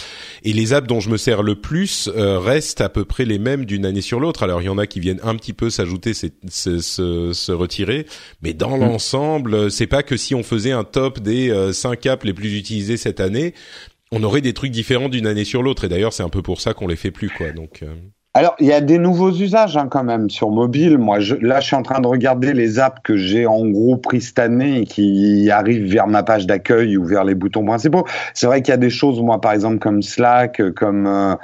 et les apps dont je me sers le plus euh, restent à peu près les mêmes d'une année sur l'autre. Alors il y en a qui viennent un petit peu s'ajouter, se, se, retirer, mais dans mmh. l'ensemble, c'est pas que si on faisait un top des euh, cinq apps les plus utilisées cette année, on aurait des trucs différents d'une année sur l'autre. Et d'ailleurs, c'est un peu pour ça qu'on les fait plus, quoi. Donc. Euh. Alors, il y a des nouveaux usages hein, quand même sur mobile. Moi, je, là, je suis en train de regarder les apps que j'ai en gros pris cette année et qui arrivent vers ma page d'accueil ou vers les boutons principaux. C'est vrai qu'il y a des choses, moi, par exemple, comme Slack, comme euh,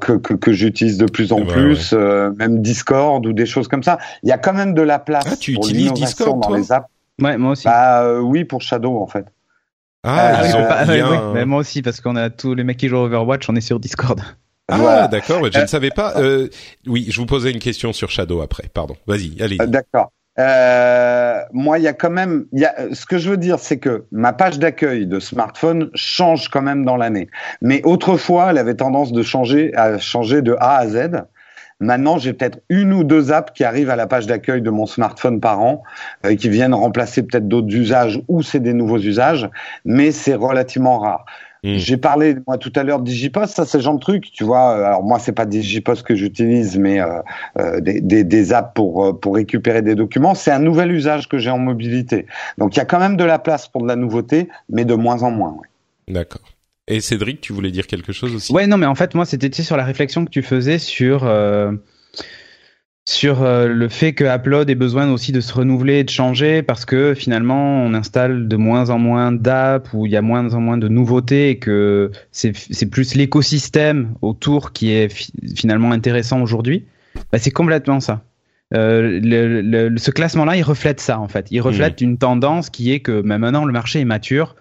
que, que, que j'utilise de plus en eh ben, plus, euh, même Discord ou des choses comme ça. Il y a quand même de la place ah, tu pour utilises Discord dans les apps. Ouais, moi aussi. Bah oui, pour Shadow en fait. Ah, euh, ils ont pas, bien... mais moi aussi parce qu'on a tous les mecs qui jouent Overwatch, on est sur Discord. Ah d'accord, je ne savais pas. Euh, oui, je vous posais une question sur Shadow après. Pardon. Vas-y, allez. Euh, d'accord. Euh, moi, il y a quand même, il y a, ce que je veux dire, c'est que ma page d'accueil de smartphone change quand même dans l'année. Mais autrefois, elle avait tendance de changer, à changer de A à Z. Maintenant, j'ai peut-être une ou deux apps qui arrivent à la page d'accueil de mon smartphone par an, euh, qui viennent remplacer peut-être d'autres usages ou c'est des nouveaux usages, mais c'est relativement rare. Hmm. J'ai parlé moi tout à l'heure de Digipost, ça c'est genre de truc, tu vois. Euh, alors moi c'est pas Digipost que j'utilise, mais euh, euh, des, des, des, apps pour pour récupérer des documents. C'est un nouvel usage que j'ai en mobilité. Donc il y a quand même de la place pour de la nouveauté, mais de moins en moins. D'accord. Et Cédric, tu voulais dire quelque chose aussi? Ouais, non, mais en fait, moi, c'était sur la réflexion que tu faisais sur euh, sur euh, le fait que Upload ait besoin aussi de se renouveler et de changer parce que finalement, on installe de moins en moins d'apps où il y a moins en moins de nouveautés et que c'est plus l'écosystème autour qui est finalement intéressant aujourd'hui. Bah, c'est complètement ça. Euh, le, ce classement-là, il reflète ça en fait. Il reflète mmh. une tendance qui est que même bah, maintenant le marché est mature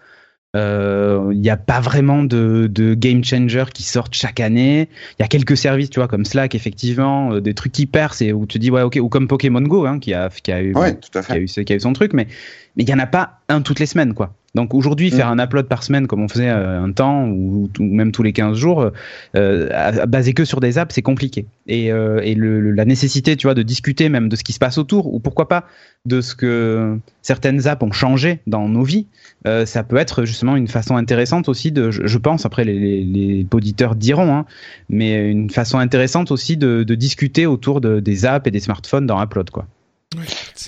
Il n'y a pas vraiment de, de game changer qui sortent chaque année. Il y a quelques services, tu vois, comme Slack, effectivement, des trucs qui percent et où tu dis ouais ok, ou comme Pokémon Go, hein, qui a qui a eu. Qui a eu, qui a eu son truc, mais mais il y en a pas un toutes les semaines, quoi. Donc aujourd'hui, faire mm. un upload par semaine comme on faisait euh, un temps ou, même tous les 15 jours, euh, basé que sur des apps, c'est compliqué. Et, euh, et le, la nécessité, tu vois, de discuter même de ce qui se passe autour ou pourquoi pas de ce que certaines apps ont changé dans nos vies, euh, ça peut être justement une façon intéressante aussi de, je, pense, après les, les, les auditeurs diront, hein, mais une façon intéressante aussi de, de discuter autour de, des apps et des smartphones dans Upload, quoi.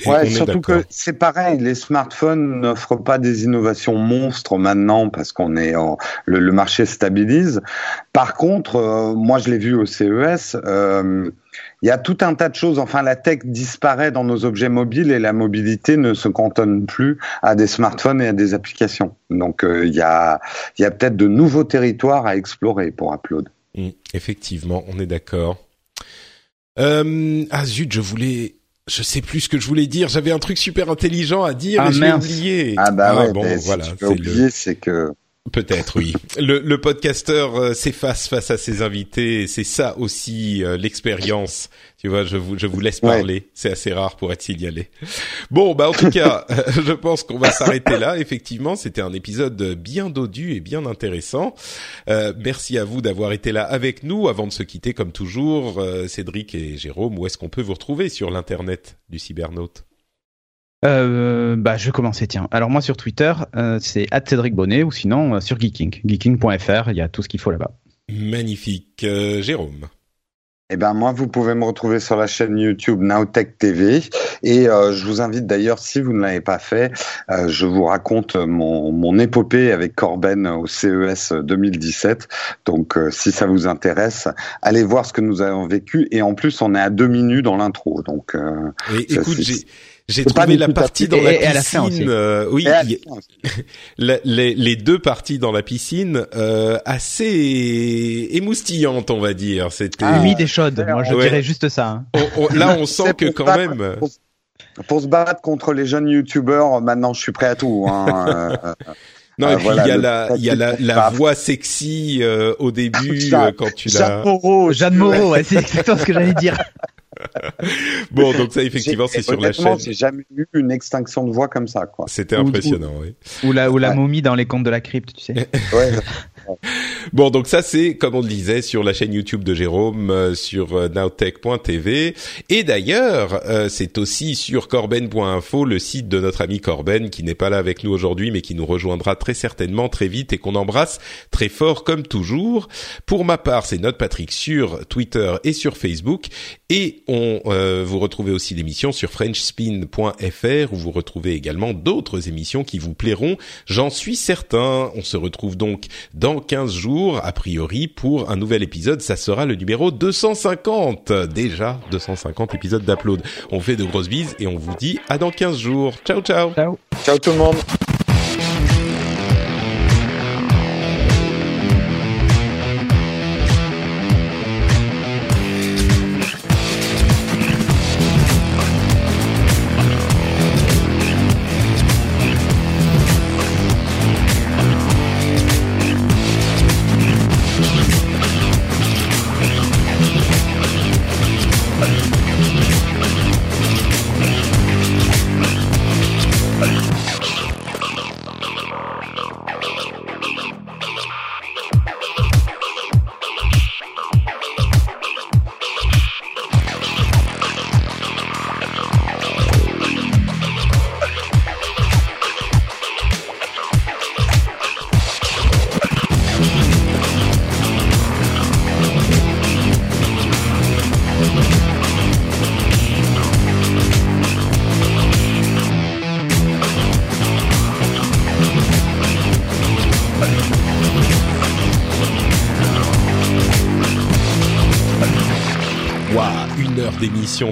Ouais, surtout que c'est pareil, les smartphones n'offrent pas des innovations monstres maintenant parce qu'on est en, le, le, marché stabilise. Par contre, euh, moi je l'ai vu au CES, euh, il y a tout un tas de choses. Enfin, la tech disparaît dans nos objets mobiles et la mobilité ne se cantonne plus à des smartphones et à des applications. Donc euh, il y a, il y a peut-être de nouveaux territoires à explorer pour Upload. Mmh, effectivement, on est d'accord. ah zut, je voulais je sais plus ce que je voulais dire. J'avais un truc super intelligent à dire ah, et j'ai oublié. Ah bah ah, ouais, bon, voilà. Si tu oublié, c'est que Peut-être, oui. Le, le podcasteur euh, s'efface face à ses invités. C'est ça aussi euh, l'expérience. Tu vois, je vous, je vous laisse parler. C'est assez rare pour être signalé. Bon, bah en tout cas, [laughs] [laughs] je pense qu'on va s'arrêter là. Effectivement, c'était un épisode bien dodu et bien intéressant. Euh, merci à vous d'avoir été là avec nous. Avant de se quitter, comme toujours, Cédric et Jérôme, où est-ce qu'on peut vous retrouver sur l'internet du cybernaute? Euh, bah, je vais commencer, tiens. Alors, moi, sur Twitter, euh, c'est Cédric Bonnet ou sinon euh, sur Geeking. Geeking.fr, il y a tout ce qu'il faut là-bas. Magnifique. Euh, Jérôme eh ben moi, vous pouvez me retrouver sur la chaîne YouTube Nowtech TV et je vous invite d'ailleurs, si vous ne l'avez pas fait, je vous raconte mon, mon épopée avec Corben au CES 2017. Donc, si ça vous intéresse, allez voir ce que nous avons vécu et en plus, on est à deux minutes dans l'intro. Donc, écoute, j'ai trouvé la partie dans la piscine. Euh, oui, [laughs] les, les, deux parties dans la piscine euh, assez émoustillantes, on va dire. C'était ah, humide et chaude. Moi, je dirais juste ça. Hein. là, on [laughs] sent que quand même. Pour, se battre contre les jeunes youtubeurs, maintenant, je suis prêt à tout. Hein. [laughs] Non, et euh, puis il y a la, il y a la, la voix sexy euh, au début quand tu l'as. Jeanne Moreau, Jeanne Moreau, ouais, c'est exactement ce que j'allais dire. [laughs] bon, donc ça effectivement c'est sur la chaîne. J'ai jamais eu une extinction de voix comme ça, quoi. C'était impressionnant, oui. Ou la, ou la momie dans les contes de la crypte, tu sais. ouais. [laughs] Bon, donc ça c'est comme on le disait sur la chaîne YouTube de Jérôme, euh, sur euh, nowtech.tv, et d'ailleurs euh, c'est aussi sur corben.info, le site de notre ami Corben qui n'est pas là avec nous aujourd'hui, mais qui nous rejoindra très certainement très vite et qu'on embrasse très fort comme toujours. Pour ma part, c'est notre Patrick sur Twitter et sur Facebook, et on vous retrouvez aussi l'émission sur FrenchSpin.fr où vous retrouvez également d'autres émissions qui vous plairont, j'en suis certain. On se retrouve donc dans 15 jours, a priori, pour un nouvel épisode. Ça sera le numéro 250. Déjà 250 épisodes d'Upload. On fait de grosses bises et on vous dit à dans 15 jours. Ciao, ciao. Ciao. Ciao tout le monde.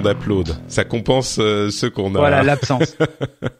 D'émission d'upload. Ça compense euh, ce qu'on a. Voilà l'absence. [laughs]